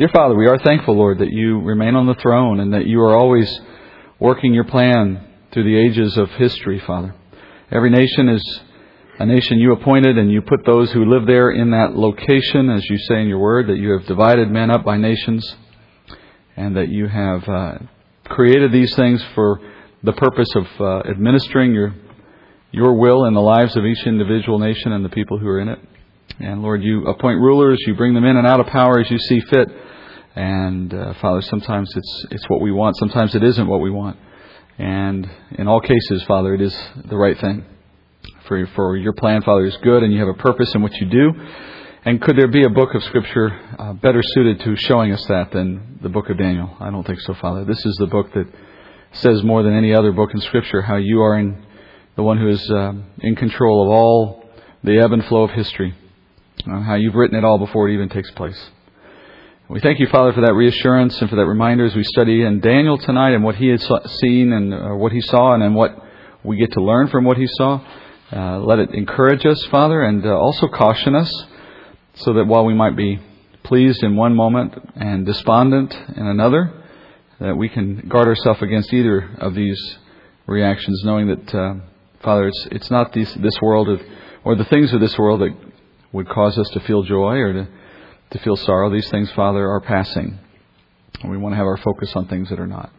Dear Father, we are thankful, Lord, that you remain on the throne and that you are always working your plan through the ages of history, Father. Every nation is a nation you appointed, and you put those who live there in that location, as you say in your word, that you have divided men up by nations, and that you have uh, created these things for the purpose of uh, administering your your will in the lives of each individual nation and the people who are in it. And Lord, you appoint rulers, you bring them in and out of power as you see fit. And uh, Father, sometimes it's it's what we want, sometimes it isn't what we want. And in all cases, Father, it is the right thing. For for your plan, Father, is good, and you have a purpose in what you do. And could there be a book of Scripture uh, better suited to showing us that than the book of Daniel? I don't think so, Father. This is the book that says more than any other book in Scripture how you are in the one who is uh, in control of all the ebb and flow of history, how you've written it all before it even takes place. We thank you, Father, for that reassurance and for that reminder as we study in Daniel tonight and what he had seen and uh, what he saw and, what we get to learn from what he saw. Uh, let it encourage us, Father, and uh, also caution us so that while we might be pleased in one moment and despondent in another, that we can guard ourselves against either of these reactions, knowing that, uh, Father, it's, it's not these, this world or, or the things of this world that would cause us to feel joy or to to feel sorrow. These things, Father, are passing. And we want to have our focus on things that are not.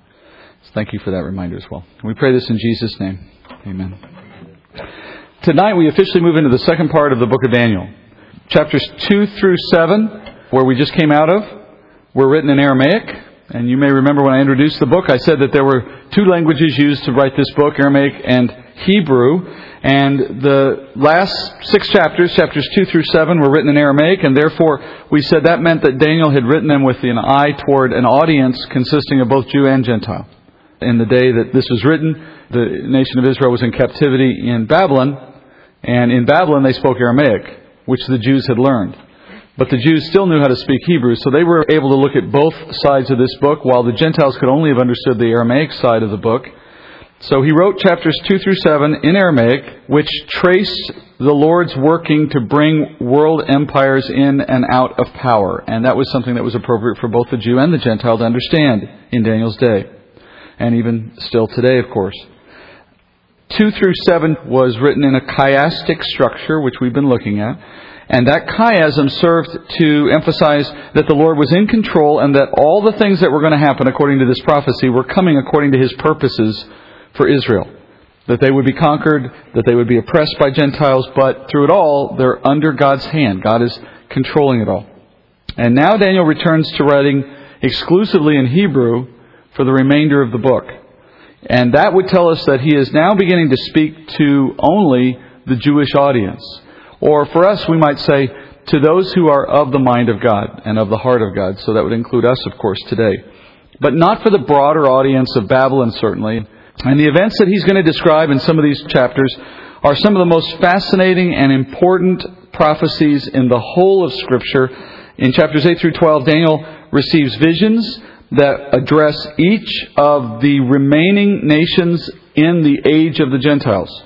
So thank you for that reminder as well. We pray this in Jesus' name. Amen. Tonight we officially move into the second part of the book of Daniel. Chapters 2 through 7, where we just came out of, were written in Aramaic. And you may remember when I introduced the book, I said that there were two languages used to write this book, Aramaic and Hebrew. And the last six chapters, chapters 2 through 7, were written in Aramaic, and therefore we said that meant that Daniel had written them with an eye toward an audience consisting of both Jew and Gentile. In the day that this was written, the nation of Israel was in captivity in Babylon, and in Babylon they spoke Aramaic, which the Jews had learned. But the Jews still knew how to speak Hebrew, so they were able to look at both sides of this book, while the Gentiles could only have understood the Aramaic side of the book. So he wrote chapters 2 through 7 in Aramaic, which trace the Lord's working to bring world empires in and out of power. And that was something that was appropriate for both the Jew and the Gentile to understand in Daniel's day. And even still today, of course. 2 through 7 was written in a chiastic structure, which we've been looking at. And that chiasm served to emphasize that the Lord was in control and that all the things that were going to happen according to this prophecy were coming according to His purposes for Israel. That they would be conquered, that they would be oppressed by Gentiles, but through it all, they're under God's hand. God is controlling it all. And now Daniel returns to writing exclusively in Hebrew for the remainder of the book. And that would tell us that he is now beginning to speak to only the Jewish audience. Or for us, we might say, to those who are of the mind of God and of the heart of God. So that would include us, of course, today. But not for the broader audience of Babylon, certainly, and the events that he's going to describe in some of these chapters are some of the most fascinating and important prophecies in the whole of Scripture. In chapters 8 through 12, Daniel receives visions that address each of the remaining nations in the age of the Gentiles.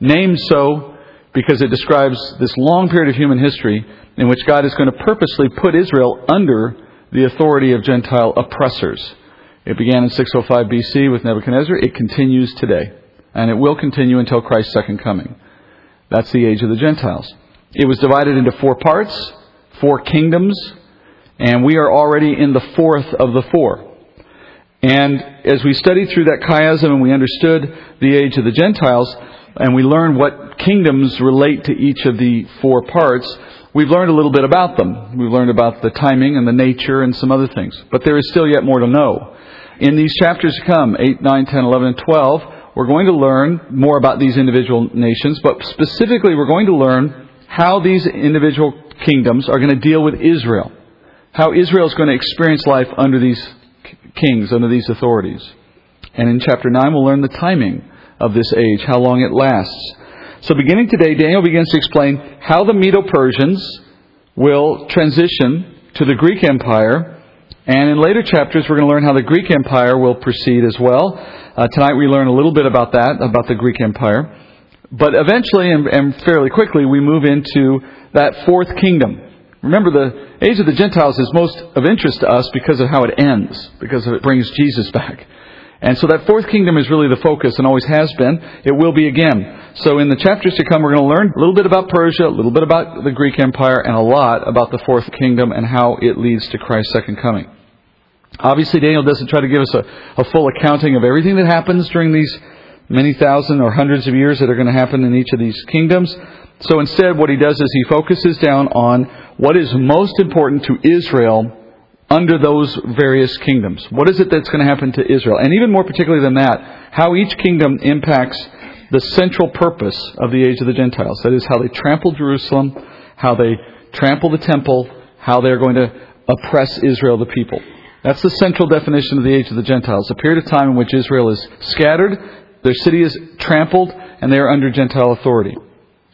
Named so because it describes this long period of human history in which God is going to purposely put Israel under the authority of Gentile oppressors. It began in 605 BC with Nebuchadnezzar. It continues today. And it will continue until Christ's second coming. That's the age of the Gentiles. It was divided into four parts, four kingdoms, and we are already in the fourth of the four. And as we studied through that chiasm and we understood the age of the Gentiles, and we learned what kingdoms relate to each of the four parts, we've learned a little bit about them. We've learned about the timing and the nature and some other things. But there is still yet more to know. In these chapters to come, 8, 9, 10, 11, and 12, we're going to learn more about these individual nations, but specifically we're going to learn how these individual kingdoms are going to deal with Israel. How Israel is going to experience life under these kings, under these authorities. And in chapter 9, we'll learn the timing of this age, how long it lasts. So beginning today, Daniel begins to explain how the Medo-Persians will transition to the Greek Empire and in later chapters, we're going to learn how the Greek Empire will proceed as well. Uh, tonight we learn a little bit about that, about the Greek Empire. But eventually, and, and fairly quickly, we move into that fourth kingdom, Remember, the age of the Gentiles is most of interest to us because of how it ends, because it brings Jesus back. And so that fourth kingdom is really the focus and always has been. It will be again. So in the chapters to come, we're going to learn a little bit about Persia, a little bit about the Greek Empire, and a lot about the fourth kingdom and how it leads to Christ's second coming. Obviously, Daniel doesn't try to give us a, a full accounting of everything that happens during these many thousand or hundreds of years that are going to happen in each of these kingdoms. So instead, what he does is he focuses down on what is most important to Israel under those various kingdoms. What is it that's going to happen to Israel? And even more particularly than that, how each kingdom impacts the central purpose of the age of the Gentiles. That is, how they trample Jerusalem, how they trample the temple, how they're going to oppress Israel, the people. That's the central definition of the age of the Gentiles, a period of time in which Israel is scattered, their city is trampled, and they are under Gentile authority.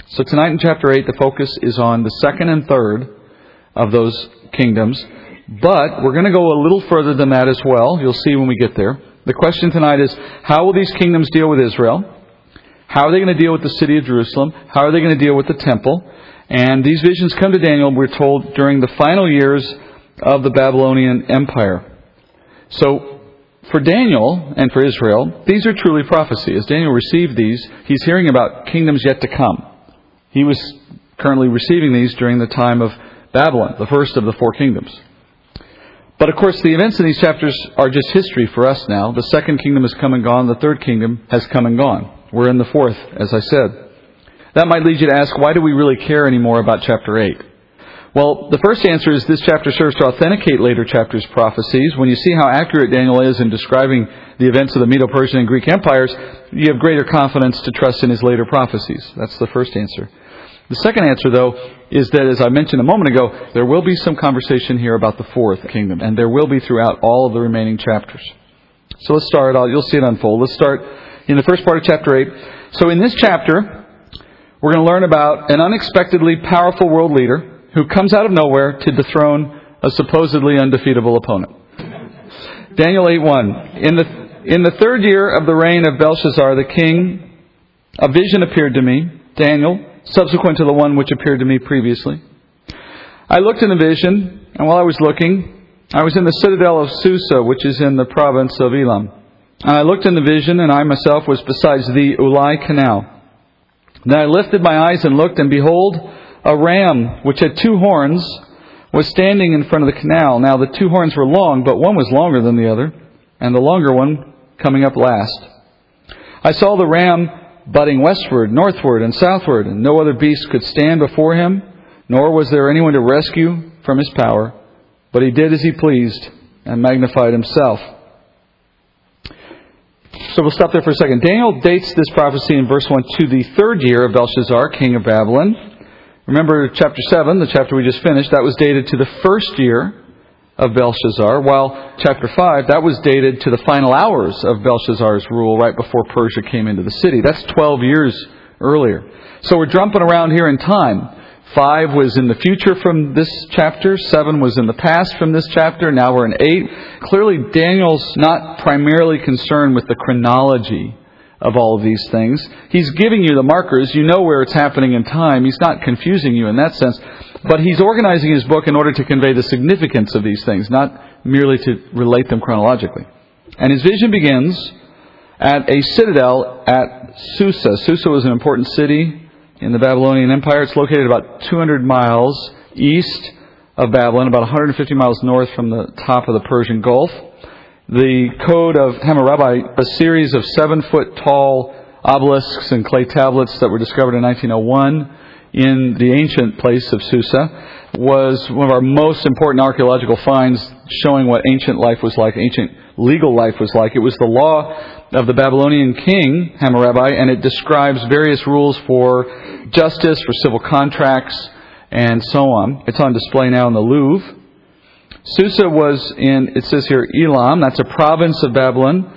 So tonight in chapter 8, the focus is on the second and third of those kingdoms. But we're going to go a little further than that as well. You'll see when we get there. The question tonight is how will these kingdoms deal with Israel? How are they going to deal with the city of Jerusalem? How are they going to deal with the temple? And these visions come to Daniel, we're told, during the final years of the Babylonian Empire. So, for Daniel and for Israel, these are truly prophecy. As Daniel received these, he's hearing about kingdoms yet to come. He was currently receiving these during the time of Babylon, the first of the four kingdoms. But of course, the events in these chapters are just history for us now. The second kingdom has come and gone. The third kingdom has come and gone. We're in the fourth, as I said. That might lead you to ask, why do we really care anymore about chapter 8? Well, the first answer is this chapter serves to authenticate later chapters' prophecies. When you see how accurate Daniel is in describing the events of the Medo Persian and Greek empires, you have greater confidence to trust in his later prophecies. That's the first answer. The second answer, though, is that, as I mentioned a moment ago, there will be some conversation here about the fourth kingdom, and there will be throughout all of the remaining chapters. So let's start. You'll see it unfold. Let's start in the first part of chapter 8. So in this chapter, we're going to learn about an unexpectedly powerful world leader who comes out of nowhere to dethrone a supposedly undefeatable opponent. Daniel 8:1. In the in the third year of the reign of Belshazzar the king, a vision appeared to me, Daniel, subsequent to the one which appeared to me previously. I looked in a vision, and while I was looking, I was in the citadel of Susa, which is in the province of Elam. And I looked in the vision, and I myself was besides the Ulai canal. Then I lifted my eyes and looked, and behold, a ram, which had two horns, was standing in front of the canal. Now the two horns were long, but one was longer than the other, and the longer one coming up last. I saw the ram butting westward, northward, and southward, and no other beast could stand before him, nor was there anyone to rescue from his power. But he did as he pleased and magnified himself. So we'll stop there for a second. Daniel dates this prophecy in verse 1 to the third year of Belshazzar, king of Babylon. Remember chapter 7, the chapter we just finished, that was dated to the first year of Belshazzar, while chapter 5, that was dated to the final hours of Belshazzar's rule right before Persia came into the city. That's 12 years earlier. So we're jumping around here in time. 5 was in the future from this chapter, 7 was in the past from this chapter, now we're in 8. Clearly, Daniel's not primarily concerned with the chronology of all of these things. He's giving you the markers. You know where it's happening in time. He's not confusing you in that sense. But he's organizing his book in order to convey the significance of these things, not merely to relate them chronologically. And his vision begins at a citadel at Susa. Susa was an important city in the Babylonian Empire. It's located about 200 miles east of Babylon, about 150 miles north from the top of the Persian Gulf. The Code of Hammurabi, a series of seven foot tall obelisks and clay tablets that were discovered in 1901 in the ancient place of Susa was one of our most important archaeological finds showing what ancient life was like, ancient legal life was like. It was the law of the Babylonian king, Hammurabi, and it describes various rules for justice, for civil contracts, and so on. It's on display now in the Louvre. Susa was in, it says here, Elam, that's a province of Babylon,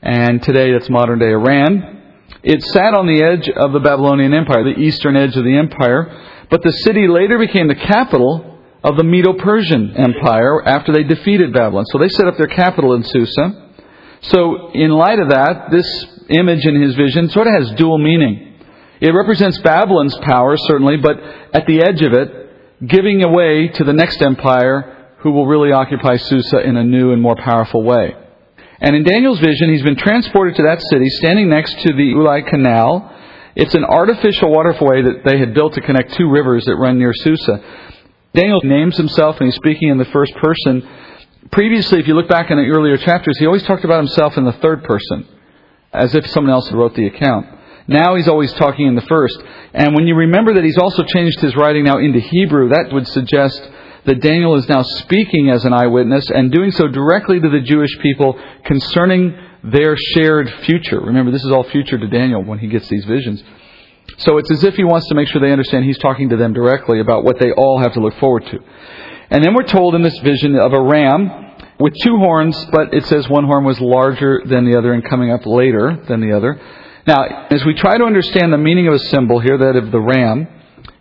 and today it's modern day Iran. It sat on the edge of the Babylonian Empire, the eastern edge of the empire, but the city later became the capital of the Medo Persian Empire after they defeated Babylon. So they set up their capital in Susa. So, in light of that, this image in his vision sort of has dual meaning. It represents Babylon's power, certainly, but at the edge of it, giving away to the next empire who will really occupy Susa in a new and more powerful way. And in Daniel's vision, he's been transported to that city, standing next to the Ulai Canal. It's an artificial waterway that they had built to connect two rivers that run near Susa. Daniel names himself, and he's speaking in the first person. Previously, if you look back in the earlier chapters, he always talked about himself in the third person, as if someone else wrote the account. Now he's always talking in the first. And when you remember that he's also changed his writing now into Hebrew, that would suggest that Daniel is now speaking as an eyewitness and doing so directly to the Jewish people concerning their shared future. Remember, this is all future to Daniel when he gets these visions. So it's as if he wants to make sure they understand he's talking to them directly about what they all have to look forward to. And then we're told in this vision of a ram with two horns, but it says one horn was larger than the other and coming up later than the other. Now, as we try to understand the meaning of a symbol here, that of the ram,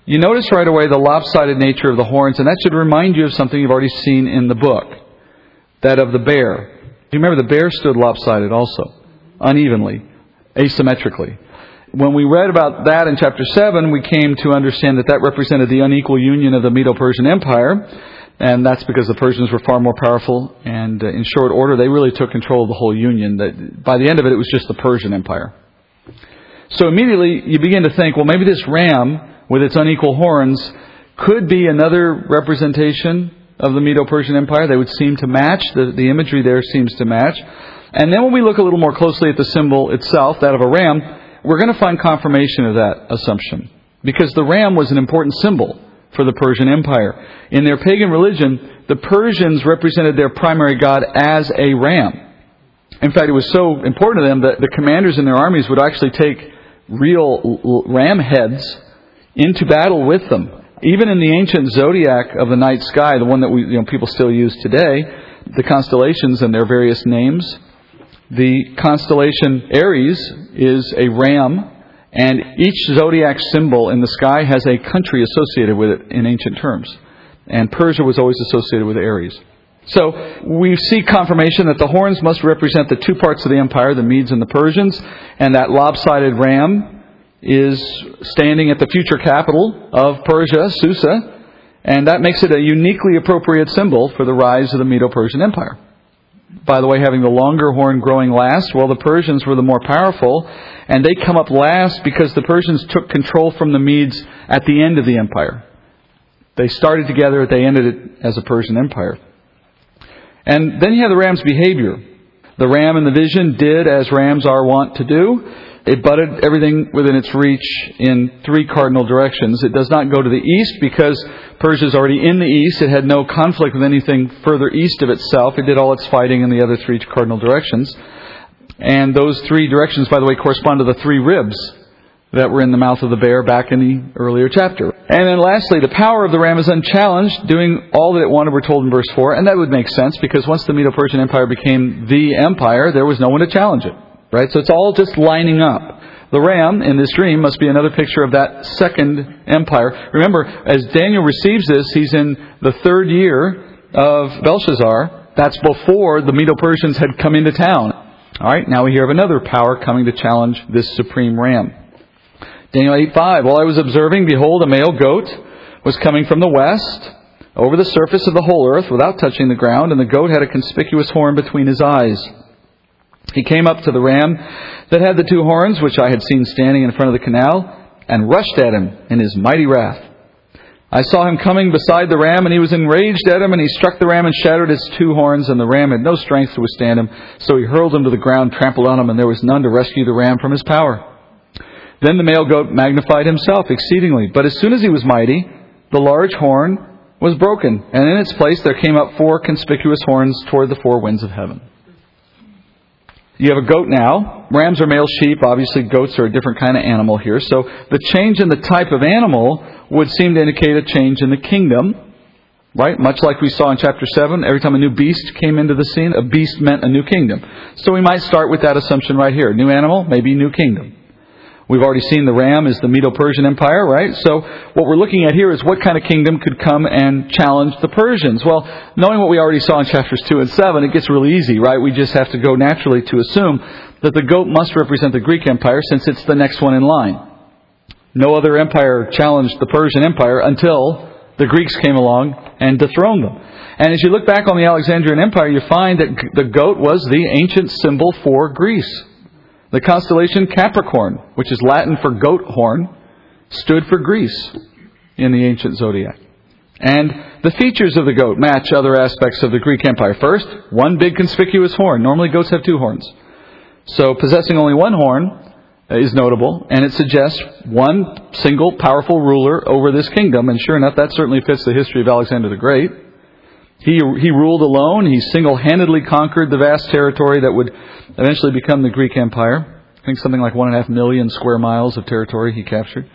you notice right away the lopsided nature of the horns, and that should remind you of something you've already seen in the book that of the bear. Do You remember the bear stood lopsided also, unevenly, asymmetrically. When we read about that in chapter 7, we came to understand that that represented the unequal union of the Medo Persian Empire, and that's because the Persians were far more powerful, and uh, in short order, they really took control of the whole union. That by the end of it, it was just the Persian Empire. So immediately you begin to think, well, maybe this ram with its unequal horns could be another representation of the Medo-Persian Empire. They would seem to match. The, the imagery there seems to match. And then when we look a little more closely at the symbol itself, that of a ram, we're going to find confirmation of that assumption. Because the ram was an important symbol for the Persian Empire. In their pagan religion, the Persians represented their primary god as a ram. In fact, it was so important to them that the commanders in their armies would actually take real ram heads into battle with them. Even in the ancient zodiac of the night sky, the one that we, you know, people still use today, the constellations and their various names, the constellation Aries is a ram, and each zodiac symbol in the sky has a country associated with it in ancient terms. And Persia was always associated with Aries. So we see confirmation that the horns must represent the two parts of the empire, the Medes and the Persians, and that lopsided ram is standing at the future capital of Persia, Susa, and that makes it a uniquely appropriate symbol for the rise of the Medo-Persian Empire. By the way, having the longer horn growing last, well, the Persians were the more powerful, and they come up last because the Persians took control from the Medes at the end of the empire. They started together, they ended it as a Persian empire. And then you have the ram's behavior. The ram in the vision did as rams are wont to do. It butted everything within its reach in three cardinal directions. It does not go to the east because Persia is already in the east. It had no conflict with anything further east of itself. It did all its fighting in the other three cardinal directions. And those three directions, by the way, correspond to the three ribs that were in the mouth of the bear back in the earlier chapter. And then lastly, the power of the ram is unchallenged, doing all that it wanted, we're told in verse 4. And that would make sense because once the Medo Persian Empire became the empire, there was no one to challenge it. Right? So it's all just lining up. The ram in this dream must be another picture of that second empire. Remember, as Daniel receives this, he's in the third year of Belshazzar. That's before the Medo Persians had come into town. All right, now we hear of another power coming to challenge this supreme ram. Daniel 8:5. While I was observing, behold, a male goat was coming from the west over the surface of the whole earth without touching the ground, and the goat had a conspicuous horn between his eyes. He came up to the ram that had the two horns, which I had seen standing in front of the canal, and rushed at him in his mighty wrath. I saw him coming beside the ram, and he was enraged at him, and he struck the ram and shattered his two horns, and the ram had no strength to withstand him. So he hurled him to the ground, trampled on him, and there was none to rescue the ram from his power. Then the male goat magnified himself exceedingly. But as soon as he was mighty, the large horn was broken, and in its place there came up four conspicuous horns toward the four winds of heaven. You have a goat now. Rams are male sheep. Obviously, goats are a different kind of animal here. So the change in the type of animal would seem to indicate a change in the kingdom, right? Much like we saw in chapter 7. Every time a new beast came into the scene, a beast meant a new kingdom. So we might start with that assumption right here. New animal, maybe new kingdom. We've already seen the ram is the Medo-Persian Empire, right? So what we're looking at here is what kind of kingdom could come and challenge the Persians. Well, knowing what we already saw in chapters 2 and 7, it gets really easy, right? We just have to go naturally to assume that the goat must represent the Greek Empire since it's the next one in line. No other empire challenged the Persian Empire until the Greeks came along and dethroned them. And as you look back on the Alexandrian Empire, you find that the goat was the ancient symbol for Greece. The constellation Capricorn, which is Latin for goat horn, stood for Greece in the ancient zodiac. And the features of the goat match other aspects of the Greek Empire. First, one big conspicuous horn. Normally goats have two horns. So possessing only one horn is notable, and it suggests one single powerful ruler over this kingdom, and sure enough, that certainly fits the history of Alexander the Great. He, he ruled alone. He single-handedly conquered the vast territory that would eventually become the Greek Empire. I think something like one and a half million square miles of territory he captured.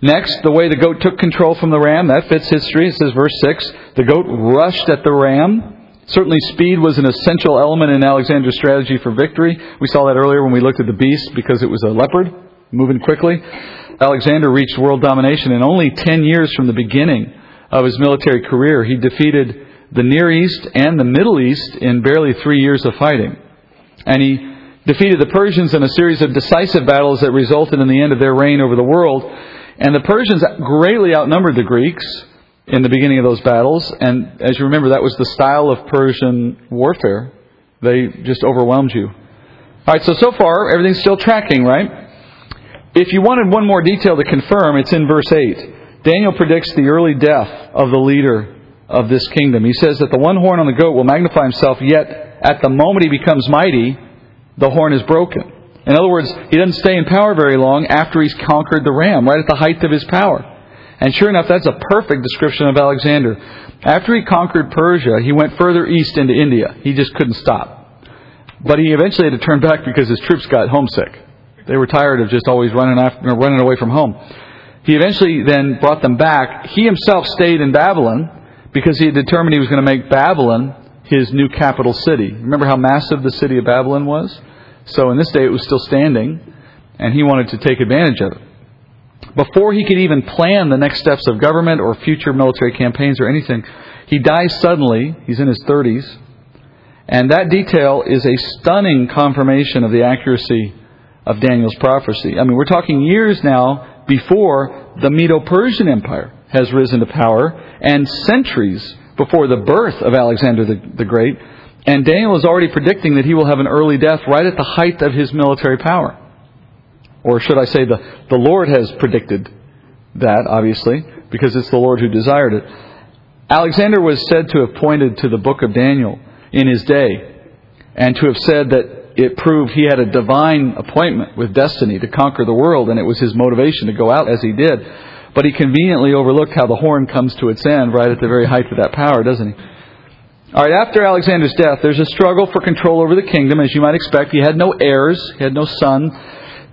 Next, the way the goat took control from the ram, that fits history. It says, verse 6, the goat rushed at the ram. Certainly, speed was an essential element in Alexander's strategy for victory. We saw that earlier when we looked at the beast because it was a leopard, moving quickly. Alexander reached world domination in only 10 years from the beginning of his military career. He defeated the Near East and the Middle East in barely three years of fighting. And he defeated the Persians in a series of decisive battles that resulted in the end of their reign over the world. And the Persians greatly outnumbered the Greeks in the beginning of those battles. And as you remember, that was the style of Persian warfare. They just overwhelmed you. All right, so so far, everything's still tracking, right? If you wanted one more detail to confirm, it's in verse 8. Daniel predicts the early death of the leader of this kingdom. He says that the one horn on the goat will magnify himself, yet at the moment he becomes mighty, the horn is broken. In other words, he doesn't stay in power very long after he's conquered the ram, right at the height of his power. And sure enough, that's a perfect description of Alexander. After he conquered Persia, he went further east into India. He just couldn't stop. But he eventually had to turn back because his troops got homesick. They were tired of just always running after, running away from home. He eventually then brought them back. He himself stayed in Babylon because he had determined he was going to make Babylon his new capital city. Remember how massive the city of Babylon was? So in this day it was still standing, and he wanted to take advantage of it. Before he could even plan the next steps of government or future military campaigns or anything, he dies suddenly. He's in his 30s. And that detail is a stunning confirmation of the accuracy of Daniel's prophecy. I mean, we're talking years now before the Medo Persian Empire has risen to power and centuries before the birth of Alexander the, the Great. And Daniel is already predicting that he will have an early death right at the height of his military power. Or should I say, the, the Lord has predicted that, obviously, because it's the Lord who desired it. Alexander was said to have pointed to the book of Daniel in his day and to have said that it proved he had a divine appointment with destiny to conquer the world, and it was his motivation to go out as he did. But he conveniently overlooked how the horn comes to its end right at the very height of that power, doesn't he? All right, after Alexander's death, there's a struggle for control over the kingdom, as you might expect. He had no heirs, he had no son.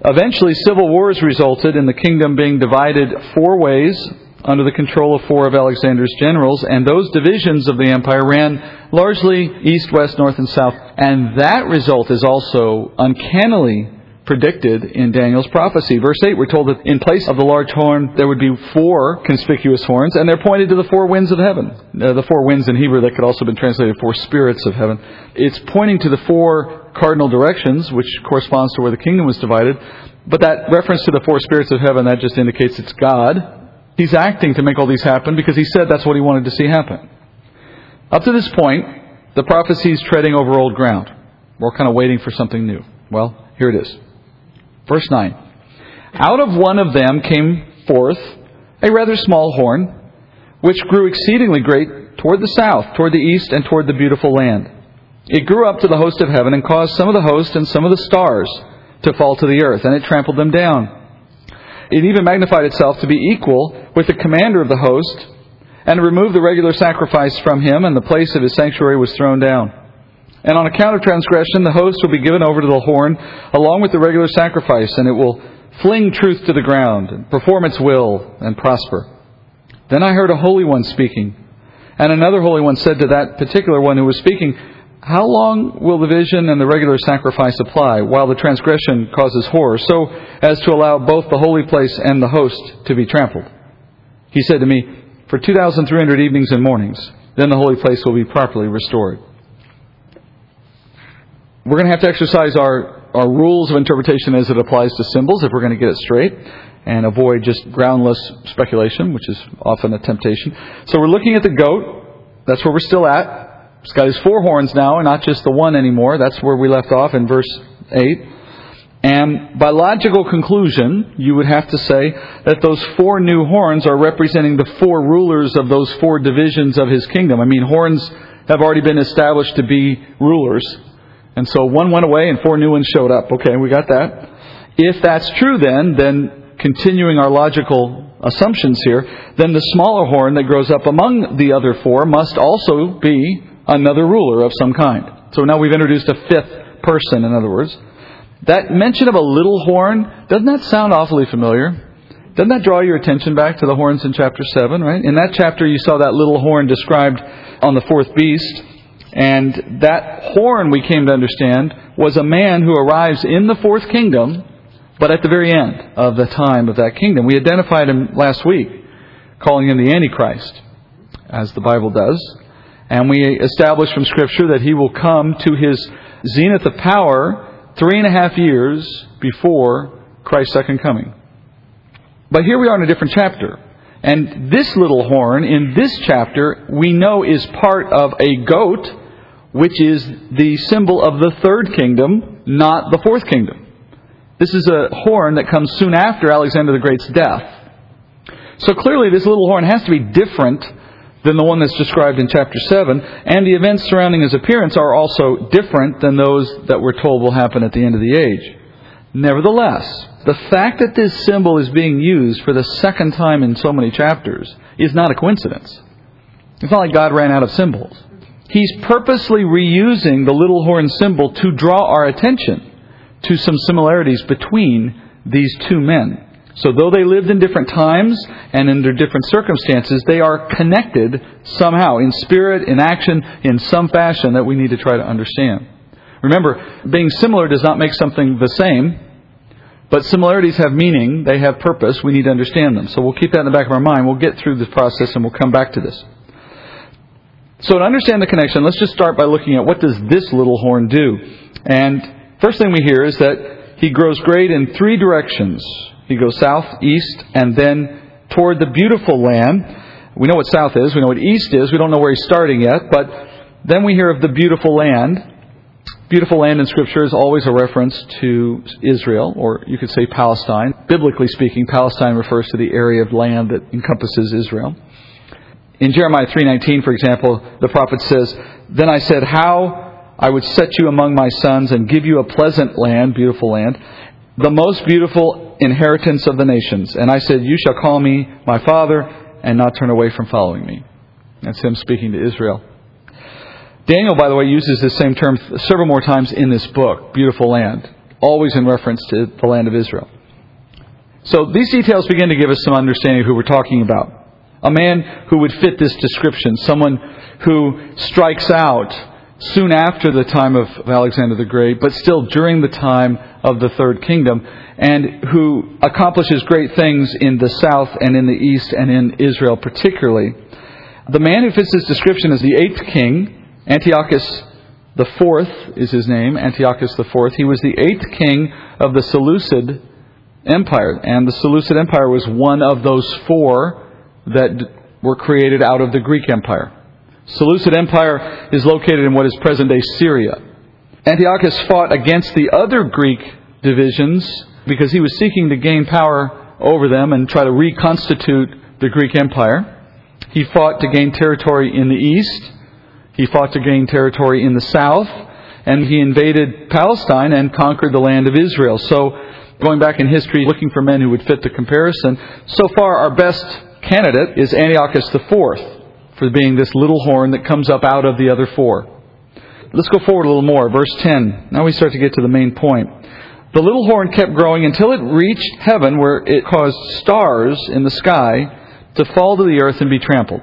Eventually, civil wars resulted in the kingdom being divided four ways under the control of four of Alexander's generals, and those divisions of the empire ran largely east, west, north, and south. And that result is also uncannily predicted in Daniel's prophecy. Verse 8, we're told that in place of the large horn, there would be four conspicuous horns, and they're pointed to the four winds of heaven. Uh, the four winds in Hebrew that could also been translated four spirits of heaven. It's pointing to the four cardinal directions, which corresponds to where the kingdom was divided. But that reference to the four spirits of heaven, that just indicates it's God. He's acting to make all these happen because he said that's what he wanted to see happen. Up to this point, the prophecy is treading over old ground. We're kind of waiting for something new. Well, here it is. Verse 9. Out of one of them came forth a rather small horn, which grew exceedingly great toward the south, toward the east, and toward the beautiful land. It grew up to the host of heaven and caused some of the host and some of the stars to fall to the earth, and it trampled them down. It even magnified itself to be equal with the commander of the host, and removed the regular sacrifice from him, and the place of his sanctuary was thrown down. And on account of transgression, the host will be given over to the horn along with the regular sacrifice, and it will fling truth to the ground, and perform its will, and prosper. Then I heard a holy one speaking, and another holy one said to that particular one who was speaking, How long will the vision and the regular sacrifice apply, while the transgression causes horror, so as to allow both the holy place and the host to be trampled? He said to me, For 2,300 evenings and mornings, then the holy place will be properly restored we're going to have to exercise our, our rules of interpretation as it applies to symbols if we're going to get it straight and avoid just groundless speculation, which is often a temptation. So we're looking at the goat. That's where we're still at. It's got his four horns now, and not just the one anymore. That's where we left off in verse 8. And by logical conclusion, you would have to say that those four new horns are representing the four rulers of those four divisions of his kingdom. I mean, horns have already been established to be rulers. And so one went away and four new ones showed up. Okay, we got that. If that's true then, then continuing our logical assumptions here, then the smaller horn that grows up among the other four must also be another ruler of some kind. So now we've introduced a fifth person, in other words. That mention of a little horn, doesn't that sound awfully familiar? Doesn't that draw your attention back to the horns in chapter 7, right? In that chapter, you saw that little horn described on the fourth beast. And that horn, we came to understand, was a man who arrives in the fourth kingdom, but at the very end of the time of that kingdom. We identified him last week, calling him the Antichrist, as the Bible does. And we established from Scripture that he will come to his zenith of power three and a half years before Christ's second coming. But here we are in a different chapter. And this little horn in this chapter we know is part of a goat, which is the symbol of the third kingdom, not the fourth kingdom. This is a horn that comes soon after Alexander the Great's death. So clearly this little horn has to be different than the one that's described in chapter 7, and the events surrounding his appearance are also different than those that we're told will happen at the end of the age. Nevertheless, the fact that this symbol is being used for the second time in so many chapters is not a coincidence. It's not like God ran out of symbols. He's purposely reusing the little horn symbol to draw our attention to some similarities between these two men. So though they lived in different times and under different circumstances, they are connected somehow in spirit, in action, in some fashion that we need to try to understand. Remember, being similar does not make something the same, but similarities have meaning, they have purpose, we need to understand them. So we'll keep that in the back of our mind. We'll get through this process and we'll come back to this. So to understand the connection, let's just start by looking at what does this little horn do. And first thing we hear is that he grows great in three directions. He goes south, east, and then toward the beautiful land. We know what south is, we know what east is, we don't know where he's starting yet, but then we hear of the beautiful land. Beautiful land in Scripture is always a reference to Israel, or you could say Palestine. Biblically speaking, Palestine refers to the area of land that encompasses Israel. In Jeremiah 3:19, for example, the prophet says, "Then I said, how I would set you among my sons and give you a pleasant land, beautiful land, the most beautiful inheritance of the nations. And I said, You shall call me my father and not turn away from following me. That's him speaking to Israel. Daniel, by the way, uses this same term several more times in this book, beautiful land, always in reference to the land of Israel. So these details begin to give us some understanding of who we're talking about. A man who would fit this description, someone who strikes out soon after the time of Alexander the Great, but still during the time of the Third Kingdom, and who accomplishes great things in the south and in the east and in Israel particularly. The man who fits this description is the eighth king, Antiochus the fourth is his name, Antiochus the fourth. He was the eighth king of the Seleucid Empire, and the Seleucid Empire was one of those four that were created out of the Greek Empire. Seleucid Empire is located in what is present day Syria. Antiochus fought against the other Greek divisions because he was seeking to gain power over them and try to reconstitute the Greek Empire. He fought to gain territory in the east. He fought to gain territory in the south. And he invaded Palestine and conquered the land of Israel. So, going back in history, looking for men who would fit the comparison, so far our best candidate is Antiochus IV for being this little horn that comes up out of the other four. Let's go forward a little more. Verse 10. Now we start to get to the main point. The little horn kept growing until it reached heaven, where it caused stars in the sky to fall to the earth and be trampled.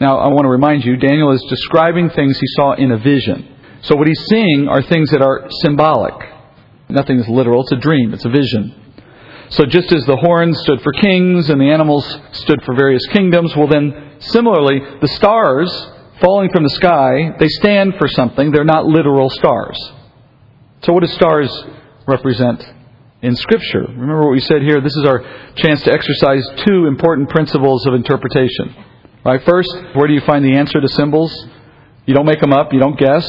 Now, I want to remind you, Daniel is describing things he saw in a vision. So, what he's seeing are things that are symbolic. Nothing is literal, it's a dream, it's a vision. So, just as the horns stood for kings and the animals stood for various kingdoms, well, then Similarly, the stars falling from the sky, they stand for something. They're not literal stars. So what do stars represent in Scripture? Remember what we said here? This is our chance to exercise two important principles of interpretation. Right? First, where do you find the answer to symbols? You don't make them up, you don't guess.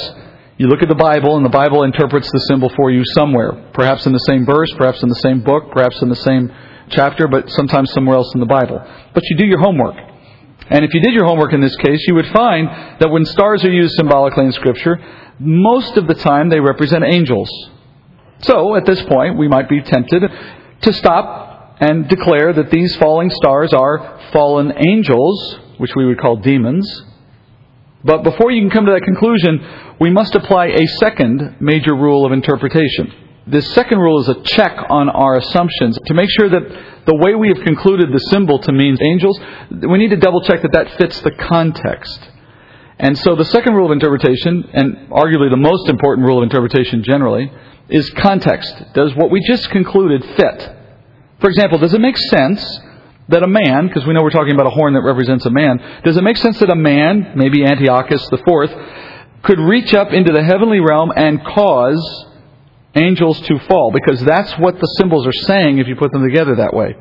You look at the Bible, and the Bible interprets the symbol for you somewhere. Perhaps in the same verse, perhaps in the same book, perhaps in the same chapter, but sometimes somewhere else in the Bible. But you do your homework. And if you did your homework in this case, you would find that when stars are used symbolically in Scripture, most of the time they represent angels. So, at this point, we might be tempted to stop and declare that these falling stars are fallen angels, which we would call demons. But before you can come to that conclusion, we must apply a second major rule of interpretation. This second rule is a check on our assumptions to make sure that the way we have concluded the symbol to mean angels, we need to double check that that fits the context. And so the second rule of interpretation, and arguably the most important rule of interpretation generally, is context. Does what we just concluded fit? For example, does it make sense that a man, because we know we're talking about a horn that represents a man, does it make sense that a man, maybe Antiochus IV, could reach up into the heavenly realm and cause angels to fall, because that's what the symbols are saying if you put them together that way.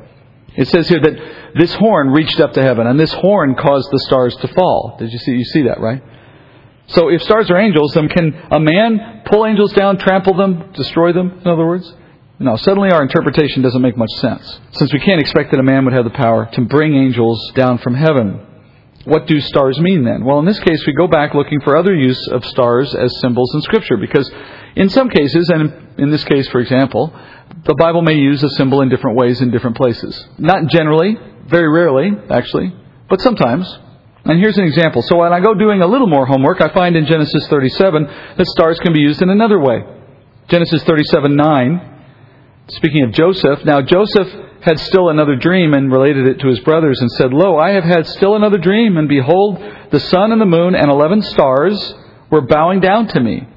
It says here that this horn reached up to heaven, and this horn caused the stars to fall. Did you see? You see that, right? So if stars are angels, then can a man pull angels down, trample them, destroy them? In other words, no. Suddenly our interpretation doesn't make much sense, since we can't expect that a man would have the power to bring angels down from heaven. What do stars mean then? Well, in this case, we go back looking for other use of stars as symbols in Scripture, because in some cases, and in this case, for example, the Bible may use a symbol in different ways in different places. Not generally, very rarely, actually, but sometimes. And here's an example. So when I go doing a little more homework, I find in Genesis 37 that stars can be used in another way. Genesis 37 9, speaking of Joseph, now Joseph had still another dream and related it to his brothers and said, Lo, I have had still another dream, and behold, the sun and the moon and eleven stars were bowing down to me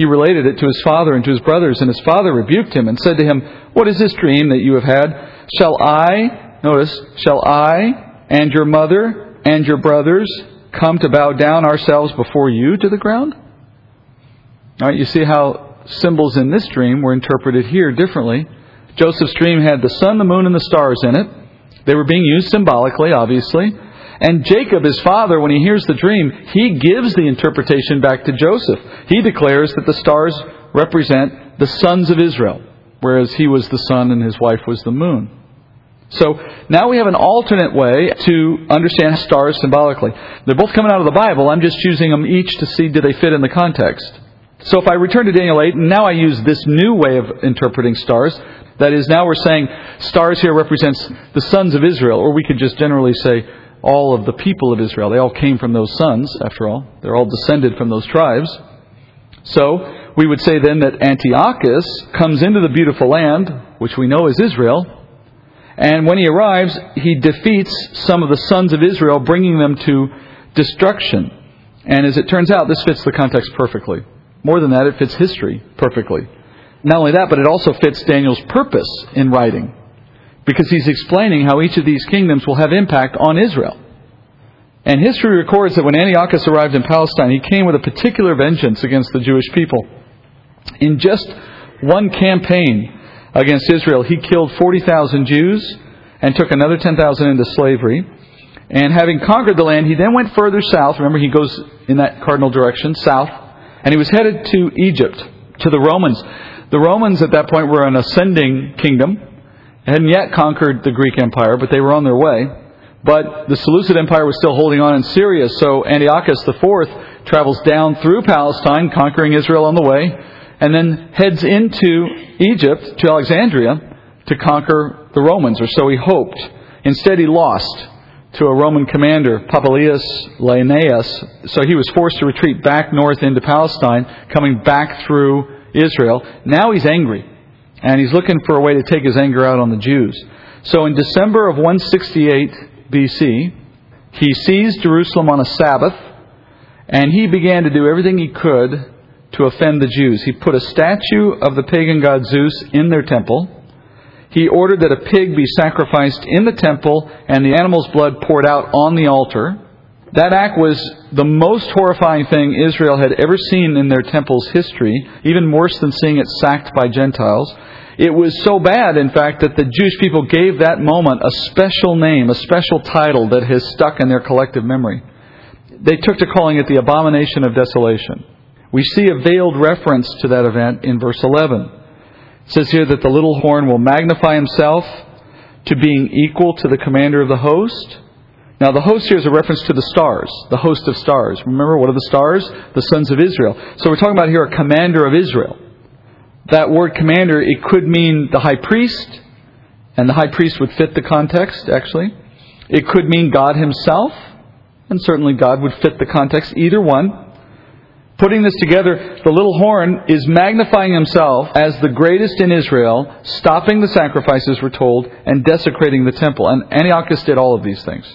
he related it to his father and to his brothers, and his father rebuked him and said to him, What is this dream that you have had? Shall I, notice, shall I and your mother and your brothers come to bow down ourselves before you to the ground? All right, you see how symbols in this dream were interpreted here differently. Joseph's dream had the sun, the moon, and the stars in it. They were being used symbolically, obviously. And Jacob, his father, when he hears the dream, he gives the interpretation back to Joseph. He declares that the stars represent the sons of Israel, whereas he was the sun and his wife was the moon. So now we have an alternate way to understand stars symbolically. They're both coming out of the Bible. I'm just choosing them each to see do they fit in the context. So if I return to Daniel 8, and now I use this new way of interpreting stars, that is, now we're saying stars here represents the sons of Israel, or we could just generally say all of the people of Israel. They all came from those sons, after all. They're all descended from those tribes. So, we would say then that Antiochus comes into the beautiful land, which we know is Israel, and when he arrives, he defeats some of the sons of Israel, bringing them to destruction. And as it turns out, this fits the context perfectly. More than that, it fits history perfectly. Not only that, but it also fits Daniel's purpose in writing because he's explaining how each of these kingdoms will have impact on Israel. And history records that when Antiochus arrived in Palestine, he came with a particular vengeance against the Jewish people. In just one campaign against Israel, he killed 40,000 Jews and took another 10,000 into slavery. And having conquered the land, he then went further south. Remember, he goes in that cardinal direction, south. And he was headed to Egypt, to the Romans. The Romans at that point were an ascending kingdom hadn't yet conquered the Greek Empire, but they were on their way. But the Seleucid Empire was still holding on in Syria, so Antiochus IV travels down through Palestine, conquering Israel on the way, and then heads into Egypt, to Alexandria, to conquer the Romans, or so he hoped. Instead, he lost to a Roman commander, Popilius Laenaeus, so he was forced to retreat back north into Palestine, coming back through Israel. Now he's angry and he's looking for a way to take his anger out on the Jews. So in December of 168 BC, he seized Jerusalem on a Sabbath, and he began to do everything he could to offend the Jews. He put a statue of the pagan god Zeus in their temple. He ordered that a pig be sacrificed in the temple and the animal's blood poured out on the altar. That act was the most horrifying thing Israel had ever seen in their temple's history, even worse than seeing it sacked by Gentiles. It was so bad, in fact, that the Jewish people gave that moment a special name, a special title that has stuck in their collective memory. They took to calling it the abomination of desolation. We see a veiled reference to that event in verse 11. It says here that the little horn will magnify himself to being equal to the commander of the host. Now, the host here is a reference to the stars, the host of stars. Remember, what are the stars? The sons of Israel. So we're talking about here a commander of Israel. That word commander, it could mean the high priest, and the high priest would fit the context, actually. It could mean God himself, and certainly God would fit the context, either one. Putting this together, the little horn is magnifying himself as the greatest in Israel, stopping the sacrifices, we're told, and desecrating the temple. And Antiochus did all of these things.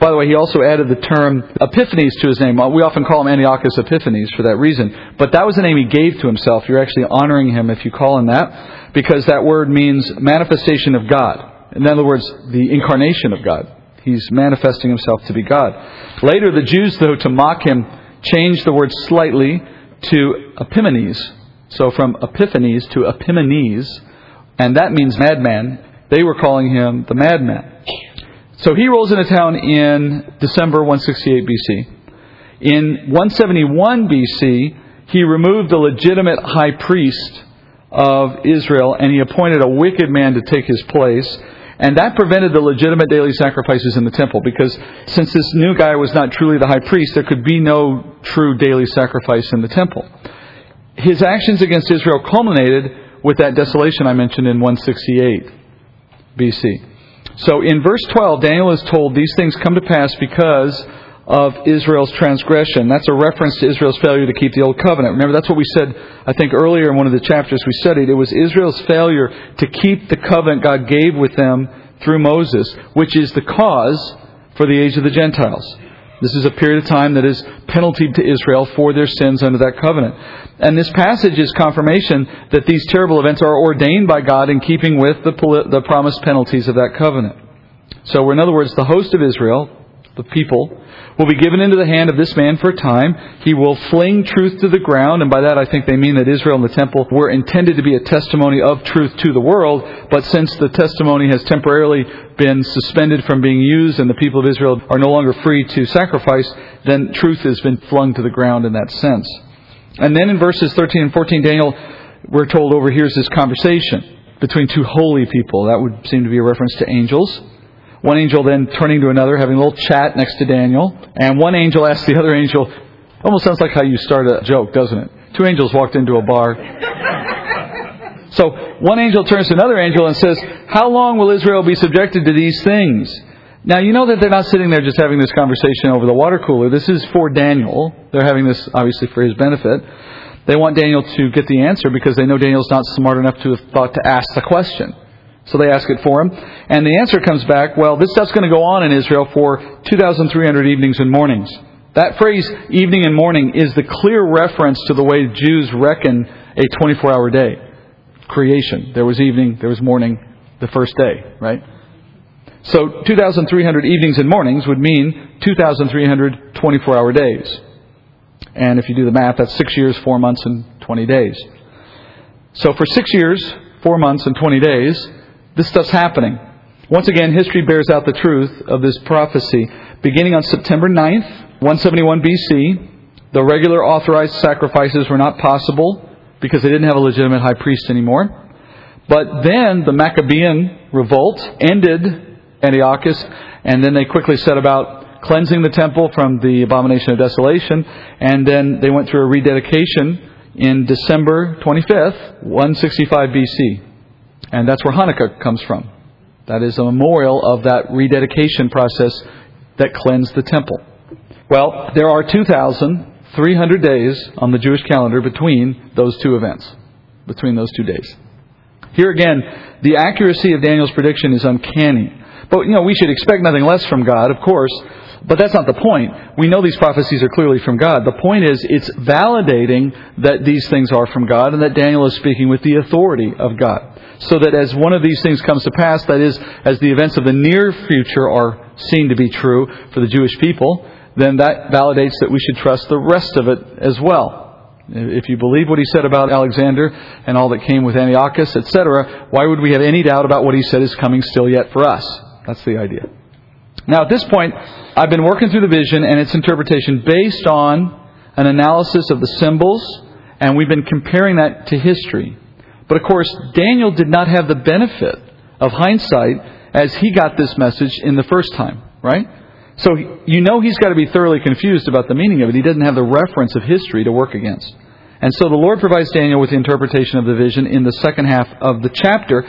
By the way, he also added the term Epiphanes to his name. Uh, we often call him Antiochus Epiphanes for that reason. But that was the name he gave to himself. You're actually honoring him if you call him that, because that word means manifestation of God. In other words, the incarnation of God. He's manifesting himself to be God. Later, the Jews, though, to mock him, changed the word slightly to Epimanes. So from Epiphanes to Epimanes, and that means madman. They were calling him the madman. So he rolls into town in December 168 BC. In 171 BC, he removed the legitimate high priest of Israel and he appointed a wicked man to take his place. And that prevented the legitimate daily sacrifices in the temple because since this new guy was not truly the high priest, there could be no true daily sacrifice in the temple. His actions against Israel culminated with that desolation I mentioned in 168 BC. So in verse 12, Daniel is told these things come to pass because of Israel's transgression. That's a reference to Israel's failure to keep the old covenant. Remember, that's what we said, I think, earlier in one of the chapters we studied. It was Israel's failure to keep the covenant God gave with them through Moses, which is the cause for the age of the Gentiles. This is a period of time that is penalty to Israel for their sins under that covenant. And this passage is confirmation that these terrible events are ordained by God in keeping with the, the promised penalties of that covenant. So, in other words, the host of Israel, the people, will be given into the hand of this man for a time. He will fling truth to the ground, and by that I think they mean that Israel and the temple were intended to be a testimony of truth to the world, but since the testimony has temporarily been suspended from being used and the people of Israel are no longer free to sacrifice, then truth has been flung to the ground in that sense. And then in verses 13 and 14, Daniel, we're told overhears this conversation between two holy people. That would seem to be a reference to angels. One angel then turning to another, having a little chat next to Daniel. And one angel asks the other angel, almost sounds like how you start a joke, doesn't it? Two angels walked into a bar. So one angel turns to another angel and says, How long will Israel be subjected to these things? Now, you know that they're not sitting there just having this conversation over the water cooler. This is for Daniel. They're having this, obviously, for his benefit. They want Daniel to get the answer because they know Daniel's not smart enough to have thought to ask the question. So they ask it for him. And the answer comes back, well, this stuff's going to go on in Israel for 2,300 evenings and mornings. That phrase, evening and morning, is the clear reference to the way Jews reckon a 24 hour day. Creation. There was evening, there was morning, the first day, right? So 2,300 evenings and mornings would mean 2,300 24 hour days. And if you do the math, that's six years, four months, and 20 days. So for six years, four months, and 20 days, this stuff's happening. Once again, history bears out the truth of this prophecy. Beginning on September 9th, 171 BC, the regular authorized sacrifices were not possible because they didn't have a legitimate high priest anymore. But then the Maccabean revolt ended Antiochus, and then they quickly set about cleansing the temple from the abomination of desolation, and then they went through a rededication in December 25th, 165 BC. And that's where Hanukkah comes from. That is a memorial of that rededication process that cleansed the temple. Well, there are 2,300 days on the Jewish calendar between those two events, between those two days. Here again, the accuracy of Daniel's prediction is uncanny. But, you know, we should expect nothing less from God, of course. But that's not the point. We know these prophecies are clearly from God. The point is, it's validating that these things are from God and that Daniel is speaking with the authority of God. So that as one of these things comes to pass, that is, as the events of the near future are seen to be true for the Jewish people, then that validates that we should trust the rest of it as well. If you believe what he said about Alexander and all that came with Antiochus, etc., why would we have any doubt about what he said is coming still yet for us? That's the idea. Now, at this point, I've been working through the vision and its interpretation based on an analysis of the symbols, and we've been comparing that to history. But of course, Daniel did not have the benefit of hindsight as he got this message in the first time, right? So you know he's got to be thoroughly confused about the meaning of it. He doesn't have the reference of history to work against. And so the Lord provides Daniel with the interpretation of the vision in the second half of the chapter.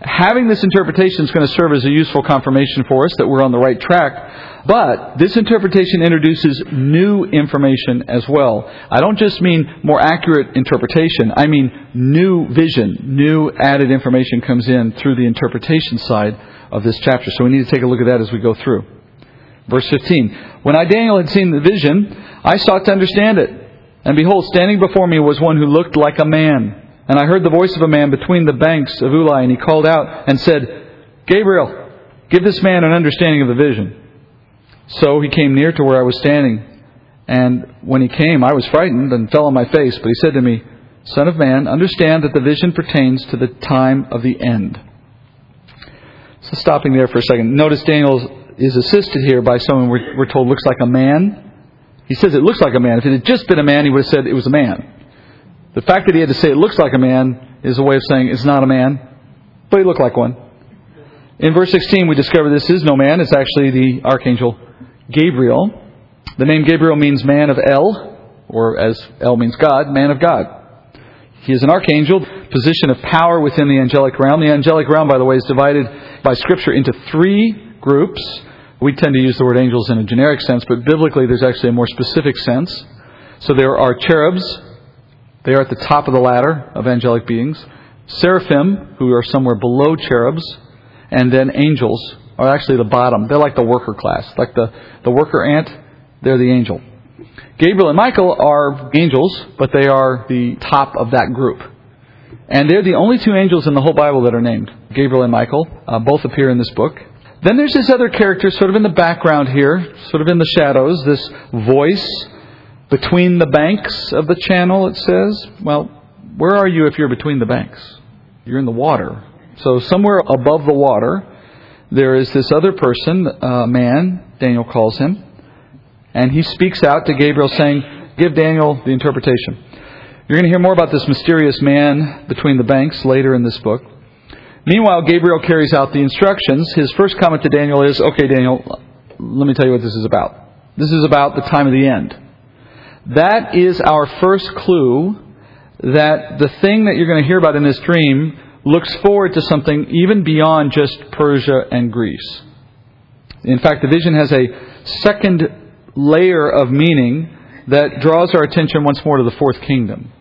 Having this interpretation is going to serve as a useful confirmation for us that we're on the right track. But this interpretation introduces new information as well. I don't just mean more accurate interpretation. I mean new vision, new added information comes in through the interpretation side of this chapter. So we need to take a look at that as we go through. Verse 15. When I, Daniel, had seen the vision, I sought to understand it. And behold, standing before me was one who looked like a man. And I heard the voice of a man between the banks of Ulai, and he called out and said, Gabriel, give this man an understanding of the vision. So he came near to where I was standing. And when he came, I was frightened and fell on my face. But he said to me, Son of man, understand that the vision pertains to the time of the end. So stopping there for a second. Notice Daniel is assisted here by someone we're, we're told looks like a man. He says it looks like a man. If it had just been a man, he would have said it was a man. The fact that he had to say it looks like a man is a way of saying it's not a man, but he looked like one. In verse 16, we discover this is no man. It's actually the archangel Gabriel. The name Gabriel means man of El, or as El means God, man of God. He is an archangel, position of power within the angelic realm. The angelic realm, by the way, is divided by Scripture into three groups. We tend to use the word angels in a generic sense, but biblically there's actually a more specific sense. So there are cherubs. They are at the top of the ladder of angelic beings. Seraphim, who are somewhere below cherubs. And then angels are actually the bottom. They're like the worker class. Like the, the worker ant, they're the angel. Gabriel and Michael are angels, but they are the top of that group. And they're the only two angels in the whole Bible that are named. Gabriel and Michael uh, both appear in this book. Then there's this other character sort of in the background here, sort of in the shadows, this voice between the banks of the channel, it says. Well, where are you if you're between the banks? You're in the water. So somewhere above the water, there is this other person, uh, man, Daniel calls him, and he speaks out to Gabriel saying, Give Daniel the interpretation. You're going to hear more about this mysterious man between the banks later in this book. Meanwhile, Gabriel carries out the instructions. His first comment to Daniel is, Okay, Daniel, let me tell you what this is about. This is about the time of the end. That is our first clue that the thing that you're going to hear about in this dream looks forward to something even beyond just Persia and Greece. In fact, the vision has a second layer of meaning that draws our attention once more to the fourth kingdom.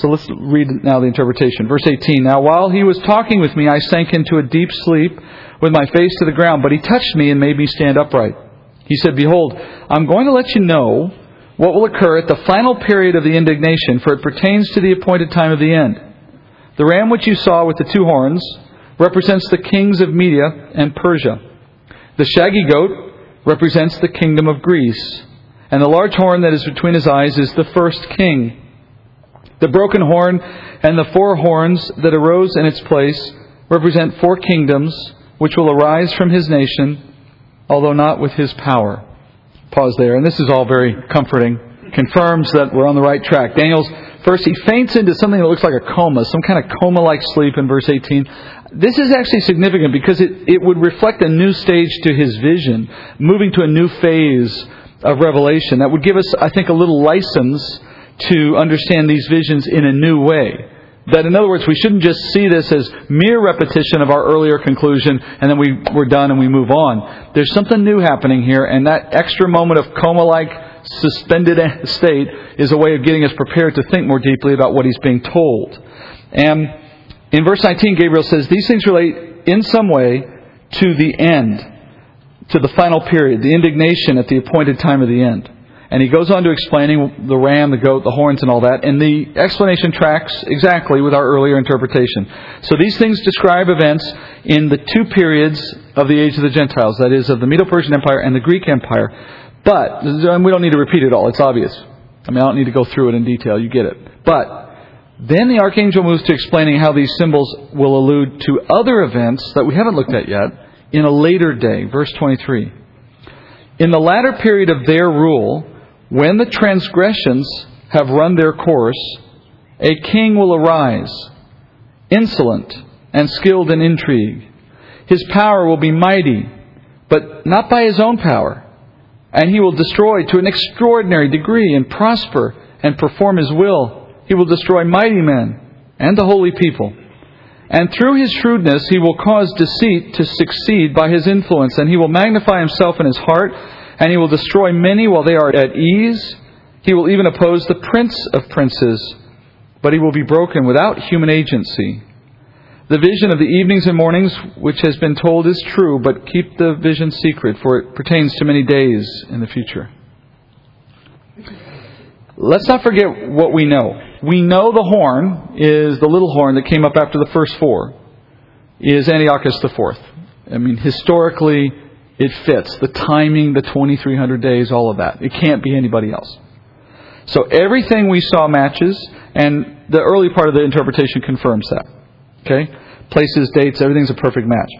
So let's read now the interpretation. Verse 18. Now while he was talking with me, I sank into a deep sleep with my face to the ground, but he touched me and made me stand upright. He said, Behold, I'm going to let you know what will occur at the final period of the indignation, for it pertains to the appointed time of the end. The ram which you saw with the two horns represents the kings of Media and Persia. The shaggy goat represents the kingdom of Greece. And the large horn that is between his eyes is the first king. The broken horn and the four horns that arose in its place represent four kingdoms which will arise from his nation, although not with his power. Pause there, and this is all very comforting. Confirms that we're on the right track. Daniel's first, he faints into something that looks like a coma, some kind of coma like sleep in verse 18. This is actually significant because it, it would reflect a new stage to his vision, moving to a new phase of revelation. That would give us, I think, a little license to understand these visions in a new way. That, in other words, we shouldn't just see this as mere repetition of our earlier conclusion and then we, we're done and we move on. There's something new happening here, and that extra moment of coma like suspended state is a way of getting us prepared to think more deeply about what he's being told. And in verse 19, Gabriel says, These things relate in some way to the end, to the final period, the indignation at the appointed time of the end. And he goes on to explaining the ram, the goat, the horns, and all that. And the explanation tracks exactly with our earlier interpretation. So these things describe events in the two periods of the age of the Gentiles, that is, of the Medo Persian Empire and the Greek Empire. But, we don't need to repeat it all, it's obvious. I mean, I don't need to go through it in detail, you get it. But, then the archangel moves to explaining how these symbols will allude to other events that we haven't looked at yet in a later day. Verse 23. In the latter period of their rule, when the transgressions have run their course, a king will arise, insolent and skilled in intrigue. His power will be mighty, but not by his own power. And he will destroy to an extraordinary degree and prosper and perform his will. He will destroy mighty men and the holy people. And through his shrewdness, he will cause deceit to succeed by his influence, and he will magnify himself in his heart, and he will destroy many while they are at ease. He will even oppose the prince of princes, but he will be broken without human agency. The vision of the evenings and mornings, which has been told, is true, but keep the vision secret, for it pertains to many days in the future. Let's not forget what we know. We know the horn is the little horn that came up after the first four, is Antiochus IV. I mean, historically, it fits. The timing, the 2300 days, all of that. It can't be anybody else. So everything we saw matches, and the early part of the interpretation confirms that. Okay? Places, dates, everything's a perfect match.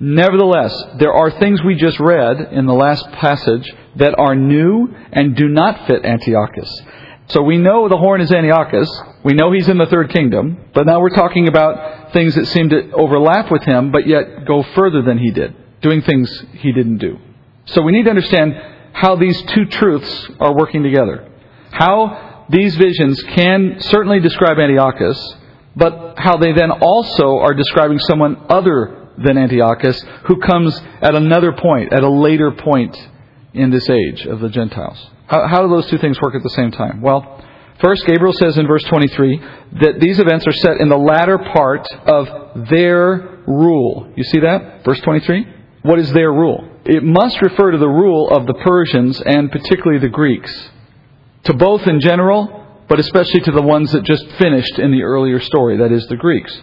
Nevertheless, there are things we just read in the last passage that are new and do not fit Antiochus. So we know the horn is Antiochus. We know he's in the third kingdom. But now we're talking about things that seem to overlap with him, but yet go further than he did, doing things he didn't do. So we need to understand how these two truths are working together. How these visions can certainly describe Antiochus, but how they then also are describing someone other than Antiochus who comes at another point, at a later point in this age of the Gentiles. How, how do those two things work at the same time? Well, first, Gabriel says in verse 23 that these events are set in the latter part of their rule. You see that? Verse 23? What is their rule? It must refer to the rule of the Persians and particularly the Greeks. To both in general, but especially to the ones that just finished in the earlier story, that is, the Greeks.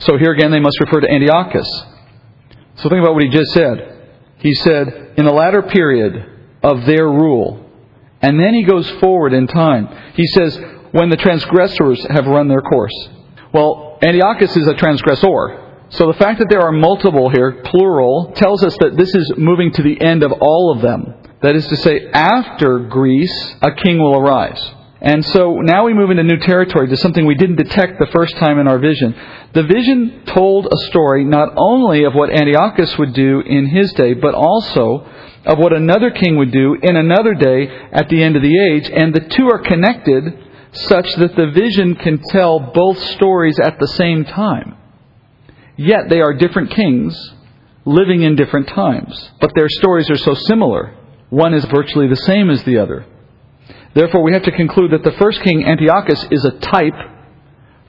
So here again, they must refer to Antiochus. So think about what he just said. He said, in the latter period of their rule, and then he goes forward in time. He says, when the transgressors have run their course. Well, Antiochus is a transgressor. So the fact that there are multiple here, plural, tells us that this is moving to the end of all of them. That is to say, after Greece, a king will arise. And so now we move into new territory to something we didn't detect the first time in our vision. The vision told a story not only of what Antiochus would do in his day, but also of what another king would do in another day at the end of the age, and the two are connected such that the vision can tell both stories at the same time. Yet they are different kings living in different times, but their stories are so similar. One is virtually the same as the other. Therefore, we have to conclude that the first king, Antiochus, is a type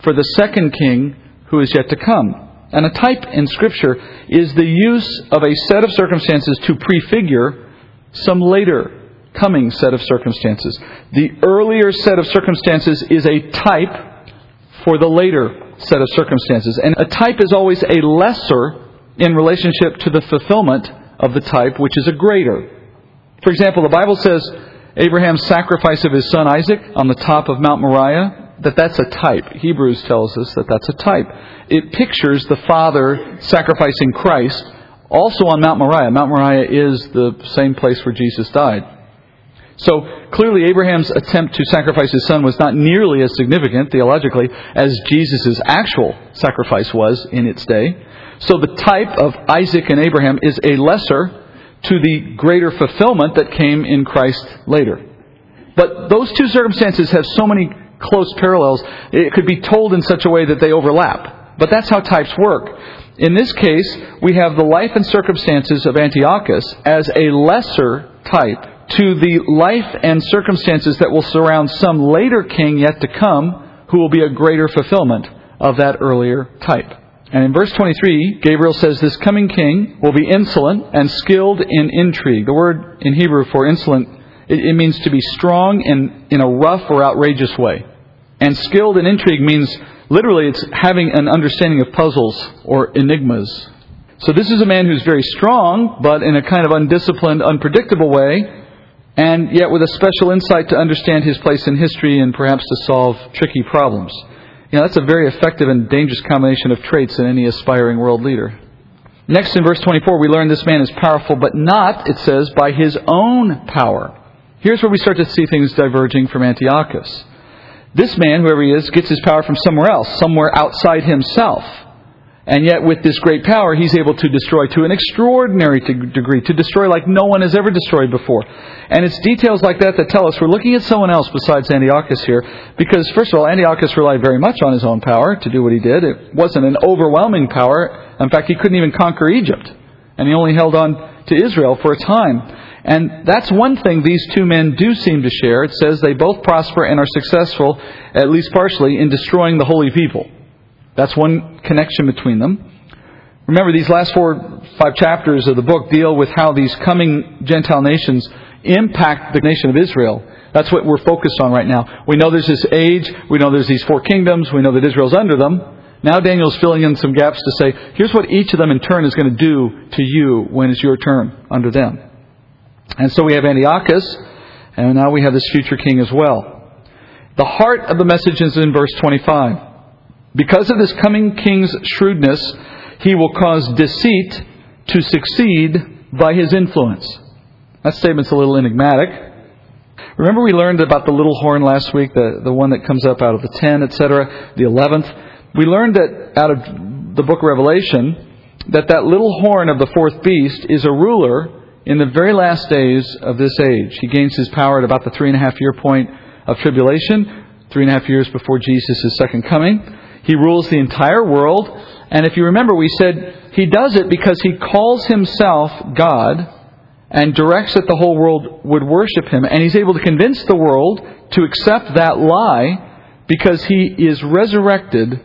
for the second king who is yet to come. And a type in Scripture is the use of a set of circumstances to prefigure some later coming set of circumstances. The earlier set of circumstances is a type for the later set of circumstances. And a type is always a lesser in relationship to the fulfillment of the type, which is a greater. For example, the Bible says Abraham's sacrifice of his son Isaac on the top of Mount Moriah that that's a type. Hebrews tells us that that's a type. It pictures the Father sacrificing Christ also on Mount Moriah. Mount Moriah is the same place where Jesus died. So clearly, Abraham's attempt to sacrifice his son was not nearly as significant theologically as Jesus' actual sacrifice was in its day. So the type of Isaac and Abraham is a lesser to the greater fulfillment that came in Christ later. But those two circumstances have so many close parallels, it could be told in such a way that they overlap. But that's how types work. In this case, we have the life and circumstances of Antiochus as a lesser type to the life and circumstances that will surround some later king yet to come who will be a greater fulfillment of that earlier type. And in verse 23, Gabriel says this coming king will be insolent and skilled in intrigue. The word in Hebrew for insolent it, it means to be strong in, in a rough or outrageous way. And skilled in intrigue means literally it's having an understanding of puzzles or enigmas. So this is a man who's very strong, but in a kind of undisciplined, unpredictable way. And yet with a special insight to understand his place in history and perhaps to solve tricky problems. You know, that's a very effective and dangerous combination of traits in any aspiring world leader. Next in verse 24, we learn this man is powerful, but not, it says, by his own power. Here's where we start to see things diverging from Antiochus. This man, whoever he is, gets his power from somewhere else, somewhere outside himself. And yet, with this great power, he's able to destroy to an extraordinary degree, to destroy like no one has ever destroyed before. And it's details like that that tell us we're looking at someone else besides Antiochus here, because, first of all, Antiochus relied very much on his own power to do what he did. It wasn't an overwhelming power. In fact, he couldn't even conquer Egypt. And he only held on to Israel for a time. And that's one thing these two men do seem to share. It says they both prosper and are successful, at least partially, in destroying the holy people. That's one connection between them. Remember, these last four, five chapters of the book deal with how these coming Gentile nations impact the nation of Israel. That's what we're focused on right now. We know there's this age. We know there's these four kingdoms. We know that Israel's under them. Now Daniel's filling in some gaps to say, here's what each of them in turn is going to do to you when it's your turn under them. And so we have Antiochus, and now we have this future king as well. The heart of the message is in verse 25. Because of this coming king's shrewdness, he will cause deceit to succeed by his influence. That statement's a little enigmatic. Remember we learned about the little horn last week, the, the one that comes up out of the 10, etc., the 11th? We learned that out of the book of Revelation, that that little horn of the fourth beast is a ruler in the very last days of this age. He gains his power at about the three and a half year point of tribulation, three and a half years before Jesus' second coming. He rules the entire world. And if you remember, we said he does it because he calls himself God and directs that the whole world would worship him. And he's able to convince the world to accept that lie because he is resurrected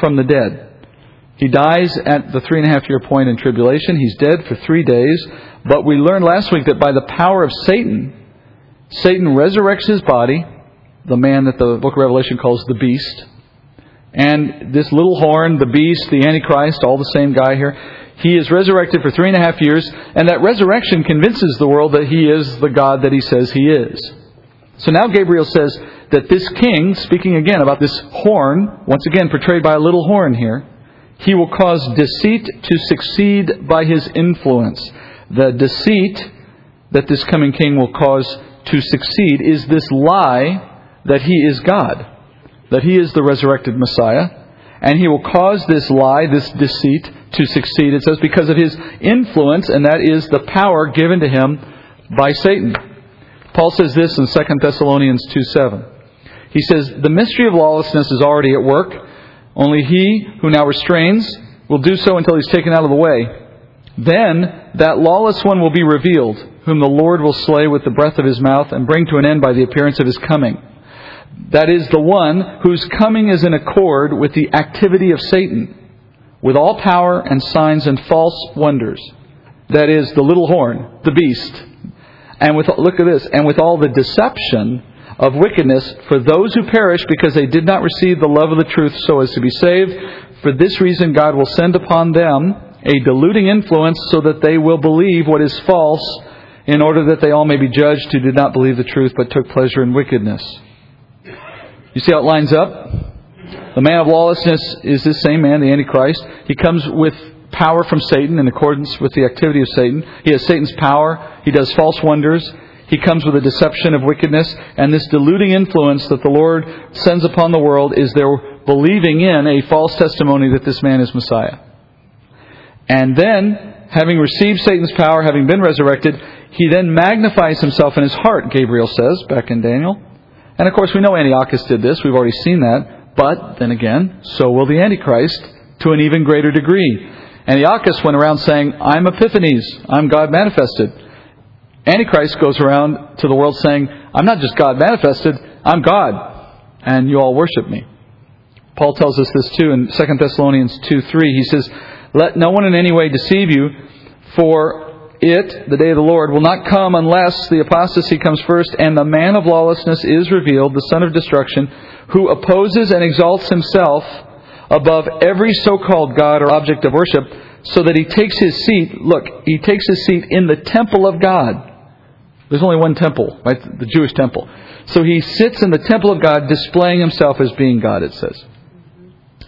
from the dead. He dies at the three and a half year point in tribulation. He's dead for three days. But we learned last week that by the power of Satan, Satan resurrects his body, the man that the book of Revelation calls the beast. And this little horn, the beast, the Antichrist, all the same guy here, he is resurrected for three and a half years, and that resurrection convinces the world that he is the God that he says he is. So now Gabriel says that this king, speaking again about this horn, once again portrayed by a little horn here, he will cause deceit to succeed by his influence. The deceit that this coming king will cause to succeed is this lie that he is God that he is the resurrected Messiah, and he will cause this lie, this deceit, to succeed. It says because of his influence, and that is the power given to him by Satan. Paul says this in 2 Thessalonians 2 7. He says, The mystery of lawlessness is already at work, only he who now restrains will do so until he's taken out of the way. Then that lawless one will be revealed, whom the Lord will slay with the breath of his mouth and bring to an end by the appearance of his coming. That is the one whose coming is in accord with the activity of Satan, with all power and signs and false wonders. That is the little horn, the beast. And with, look at this, and with all the deception of wickedness for those who perish because they did not receive the love of the truth so as to be saved. For this reason, God will send upon them a deluding influence so that they will believe what is false in order that they all may be judged who did not believe the truth but took pleasure in wickedness. You see how it lines up? The man of lawlessness is this same man, the Antichrist. He comes with power from Satan in accordance with the activity of Satan. He has Satan's power. He does false wonders. He comes with a deception of wickedness. And this deluding influence that the Lord sends upon the world is their believing in a false testimony that this man is Messiah. And then, having received Satan's power, having been resurrected, he then magnifies himself in his heart, Gabriel says, back in Daniel. And of course, we know Antiochus did this. We've already seen that. But then again, so will the Antichrist to an even greater degree. Antiochus went around saying, I'm Epiphanes. I'm God manifested. Antichrist goes around to the world saying, I'm not just God manifested, I'm God. And you all worship me. Paul tells us this too in 2 Thessalonians 2 3. He says, Let no one in any way deceive you, for it, the day of the Lord, will not come unless the apostasy comes first and the man of lawlessness is revealed, the son of destruction, who opposes and exalts himself above every so called God or object of worship, so that he takes his seat, look, he takes his seat in the temple of God, There's only one temple, right? The Jewish temple. So he sits in the temple of God, displaying himself as being God, it says.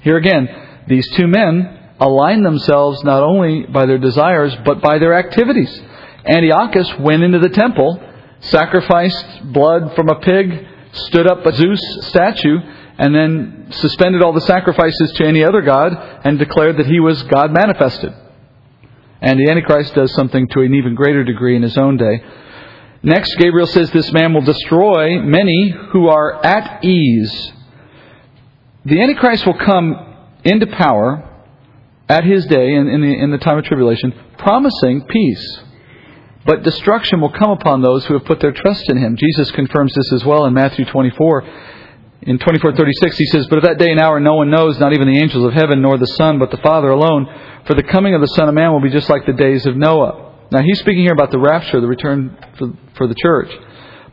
Here again, these two men align themselves not only by their desires, but by their activities. Antiochus went into the temple, sacrificed blood from a pig, stood up a Zeus statue, and then suspended all the sacrifices to any other god and declared that he was God manifested. And the Antichrist does something to an even greater degree in his own day. Next, Gabriel says this man will destroy many who are at ease. The Antichrist will come into power at his day in, in, the, in the time of tribulation, promising peace. But destruction will come upon those who have put their trust in him. Jesus confirms this as well in Matthew 24. In 24:36 he says, "But of that day and hour no one knows, not even the angels of heaven, nor the Son, but the Father alone. For the coming of the Son of Man will be just like the days of Noah." Now he's speaking here about the rapture, the return for, for the church.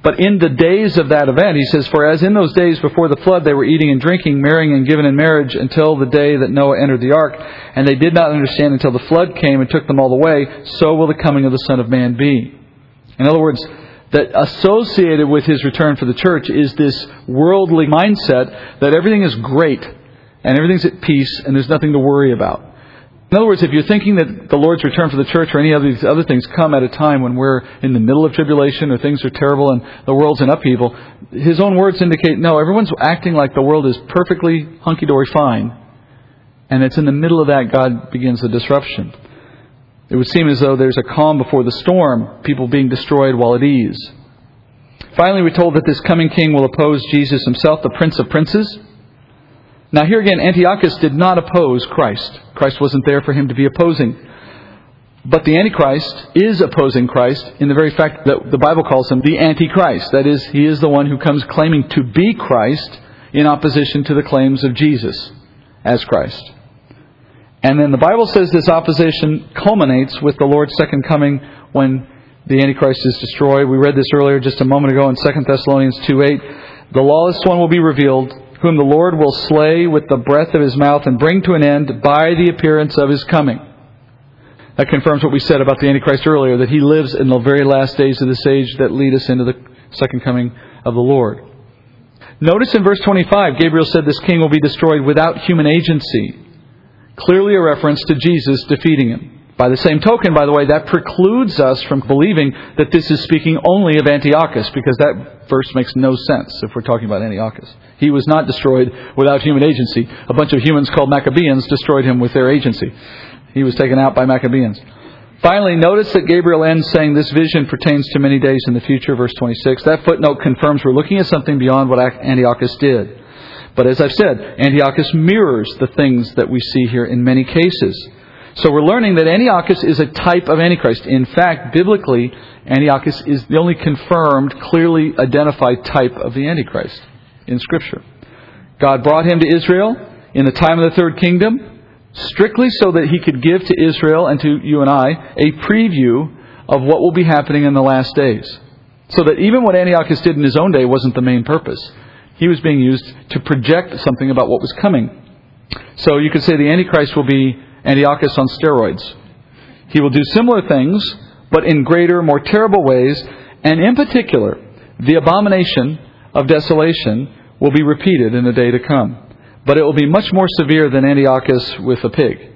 But in the days of that event, he says, For as in those days before the flood they were eating and drinking, marrying and given in marriage until the day that Noah entered the ark, and they did not understand until the flood came and took them all away, so will the coming of the Son of Man be. In other words, that associated with his return for the church is this worldly mindset that everything is great and everything's at peace and there's nothing to worry about. In other words, if you're thinking that the Lord's return for the church or any of these other things come at a time when we're in the middle of tribulation or things are terrible and the world's in upheaval, his own words indicate no, everyone's acting like the world is perfectly hunky dory fine. And it's in the middle of that God begins the disruption. It would seem as though there's a calm before the storm, people being destroyed while at ease. Finally, we're told that this coming king will oppose Jesus himself, the Prince of Princes. Now, here again, Antiochus did not oppose Christ. Christ wasn't there for him to be opposing. But the Antichrist is opposing Christ in the very fact that the Bible calls him the Antichrist. That is, he is the one who comes claiming to be Christ in opposition to the claims of Jesus as Christ. And then the Bible says this opposition culminates with the Lord's second coming when the Antichrist is destroyed. We read this earlier just a moment ago in 2 Thessalonians 2 8. The lawless one will be revealed, whom the Lord will slay with the breath of his mouth and bring to an end by the appearance of his coming. That confirms what we said about the Antichrist earlier, that he lives in the very last days of this age that lead us into the second coming of the Lord. Notice in verse 25, Gabriel said this king will be destroyed without human agency. Clearly a reference to Jesus defeating him. By the same token, by the way, that precludes us from believing that this is speaking only of Antiochus, because that verse makes no sense if we're talking about Antiochus. He was not destroyed without human agency. A bunch of humans called Maccabeans destroyed him with their agency. He was taken out by Maccabeans. Finally, notice that Gabriel ends saying this vision pertains to many days in the future, verse 26. That footnote confirms we're looking at something beyond what Antiochus did. But as I've said, Antiochus mirrors the things that we see here in many cases. So we're learning that Antiochus is a type of Antichrist. In fact, biblically, Antiochus is the only confirmed, clearly identified type of the Antichrist in Scripture. God brought him to Israel in the time of the third kingdom, strictly so that he could give to Israel and to you and I a preview of what will be happening in the last days. So that even what Antiochus did in his own day wasn't the main purpose. He was being used to project something about what was coming. So you could say the Antichrist will be Antiochus on steroids. He will do similar things, but in greater, more terrible ways, and in particular, the abomination of desolation will be repeated in the day to come. But it will be much more severe than Antiochus with a pig.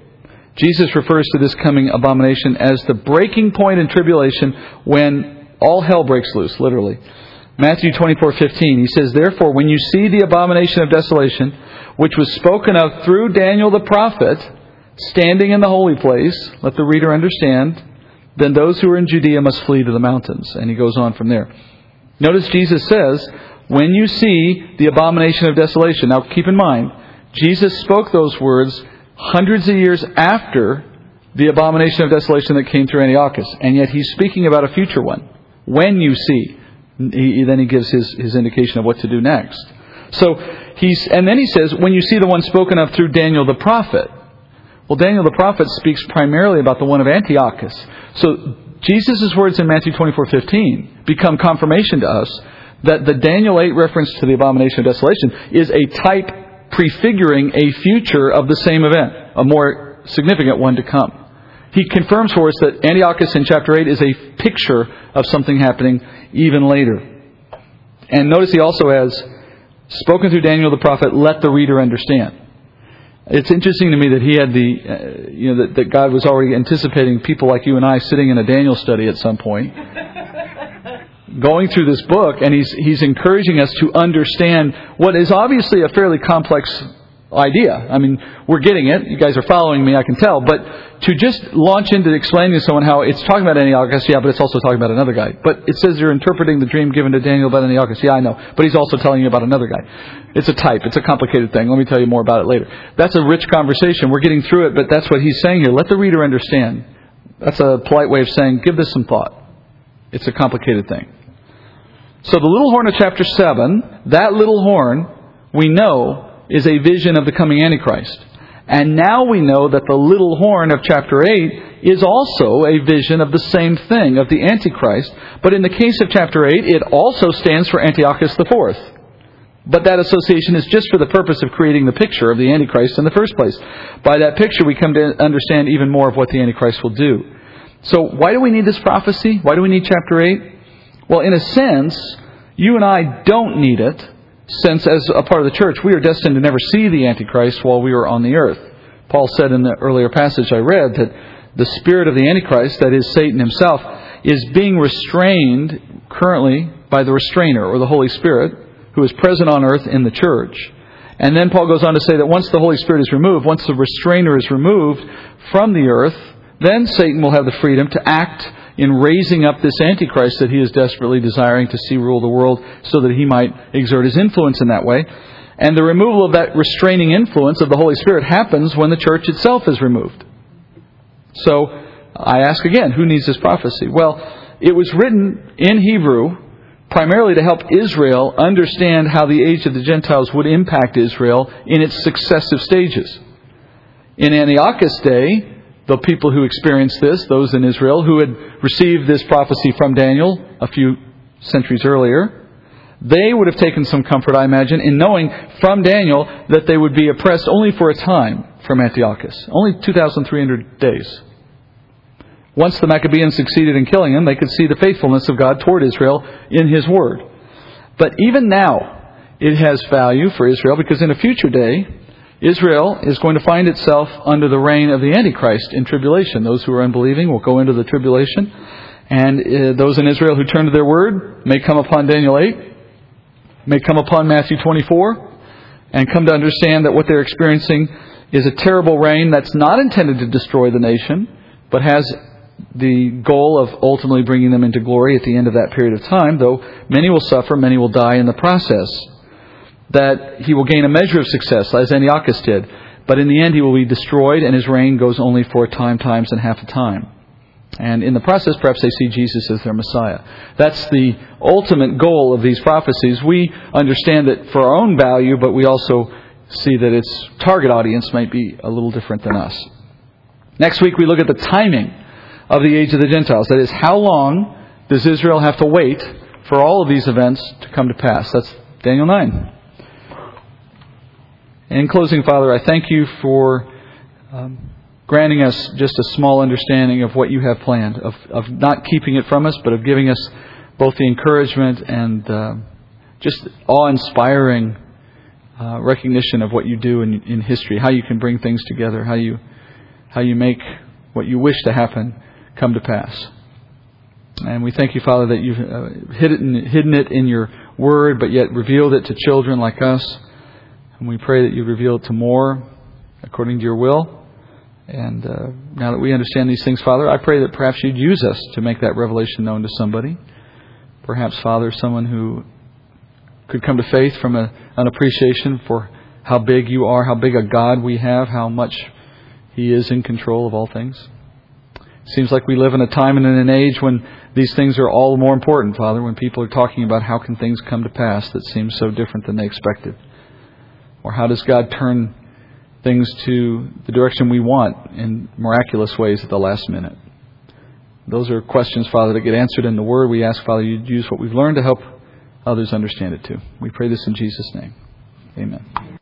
Jesus refers to this coming abomination as the breaking point in tribulation when all hell breaks loose, literally. Matthew 24:15 he says therefore when you see the abomination of desolation which was spoken of through Daniel the prophet standing in the holy place, let the reader understand, then those who are in Judea must flee to the mountains. And he goes on from there. Notice Jesus says, when you see the abomination of desolation. Now keep in mind, Jesus spoke those words hundreds of years after the abomination of desolation that came through Antiochus. And yet he's speaking about a future one. When you see. He, then he gives his, his indication of what to do next. So he's, and then he says, when you see the one spoken of through Daniel the prophet. Well, Daniel the prophet speaks primarily about the one of Antiochus. So Jesus' words in Matthew 24:15 become confirmation to us that the Daniel 8 reference to the abomination of desolation is a type prefiguring a future of the same event, a more significant one to come. He confirms for us that Antiochus in chapter 8 is a picture of something happening even later. And notice he also has spoken through Daniel the prophet, let the reader understand. It's interesting to me that he had the, uh, you know, that, that God was already anticipating people like you and I sitting in a Daniel study at some point, going through this book, and he's, he's encouraging us to understand what is obviously a fairly complex idea. I mean, we're getting it. You guys are following me, I can tell. But to just launch into explaining to someone how it's talking about Antiochus, yeah, but it's also talking about another guy. But it says you're interpreting the dream given to Daniel about Antiochus. Yeah, I know. But he's also telling you about another guy. It's a type. It's a complicated thing. Let me tell you more about it later. That's a rich conversation. We're getting through it, but that's what he's saying here. Let the reader understand. That's a polite way of saying, give this some thought. It's a complicated thing. So the little horn of chapter 7, that little horn, we know is a vision of the coming Antichrist. And now we know that the little horn of chapter 8 is also a vision of the same thing, of the Antichrist. But in the case of chapter 8, it also stands for Antiochus IV. But that association is just for the purpose of creating the picture of the Antichrist in the first place. By that picture, we come to understand even more of what the Antichrist will do. So, why do we need this prophecy? Why do we need chapter 8? Well, in a sense, you and I don't need it since as a part of the church, we are destined to never see the Antichrist while we are on the earth. Paul said in the earlier passage I read that the spirit of the Antichrist, that is Satan himself, is being restrained currently by the restrainer, or the Holy Spirit, who is present on earth in the church. And then Paul goes on to say that once the Holy Spirit is removed, once the restrainer is removed from the earth, then Satan will have the freedom to act in raising up this Antichrist that he is desperately desiring to see rule the world so that he might exert his influence in that way. And the removal of that restraining influence of the Holy Spirit happens when the church itself is removed. So, I ask again, who needs this prophecy? Well, it was written in Hebrew primarily to help Israel understand how the age of the Gentiles would impact Israel in its successive stages. In Antiochus' day, the people who experienced this, those in Israel who had received this prophecy from Daniel a few centuries earlier, they would have taken some comfort, I imagine, in knowing from Daniel that they would be oppressed only for a time from Antiochus, only 2,300 days. Once the Maccabees succeeded in killing him, they could see the faithfulness of God toward Israel in His Word. But even now, it has value for Israel because in a future day, Israel is going to find itself under the reign of the Antichrist in tribulation. Those who are unbelieving will go into the tribulation. And uh, those in Israel who turn to their word may come upon Daniel 8, may come upon Matthew 24, and come to understand that what they're experiencing is a terrible reign that's not intended to destroy the nation, but has the goal of ultimately bringing them into glory at the end of that period of time, though many will suffer, many will die in the process that he will gain a measure of success, as Antiochus did. But in the end, he will be destroyed, and his reign goes only for a time, times, and half a time. And in the process, perhaps they see Jesus as their Messiah. That's the ultimate goal of these prophecies. We understand that for our own value, but we also see that its target audience might be a little different than us. Next week, we look at the timing of the age of the Gentiles. That is, how long does Israel have to wait for all of these events to come to pass? That's Daniel 9. In closing, Father, I thank you for um, granting us just a small understanding of what you have planned, of, of not keeping it from us, but of giving us both the encouragement and uh, just awe inspiring uh, recognition of what you do in, in history, how you can bring things together, how you, how you make what you wish to happen come to pass. And we thank you, Father, that you've uh, hidden, hidden it in your word, but yet revealed it to children like us. And we pray that you reveal it to more according to your will. And uh, now that we understand these things, Father, I pray that perhaps you'd use us to make that revelation known to somebody. Perhaps, Father, someone who could come to faith from a, an appreciation for how big you are, how big a God we have, how much He is in control of all things. It seems like we live in a time and in an age when these things are all more important, Father, when people are talking about how can things come to pass that seem so different than they expected. Or how does God turn things to the direction we want in miraculous ways at the last minute? Those are questions, Father, that get answered in the Word. We ask, Father, you'd use what we've learned to help others understand it too. We pray this in Jesus' name. Amen.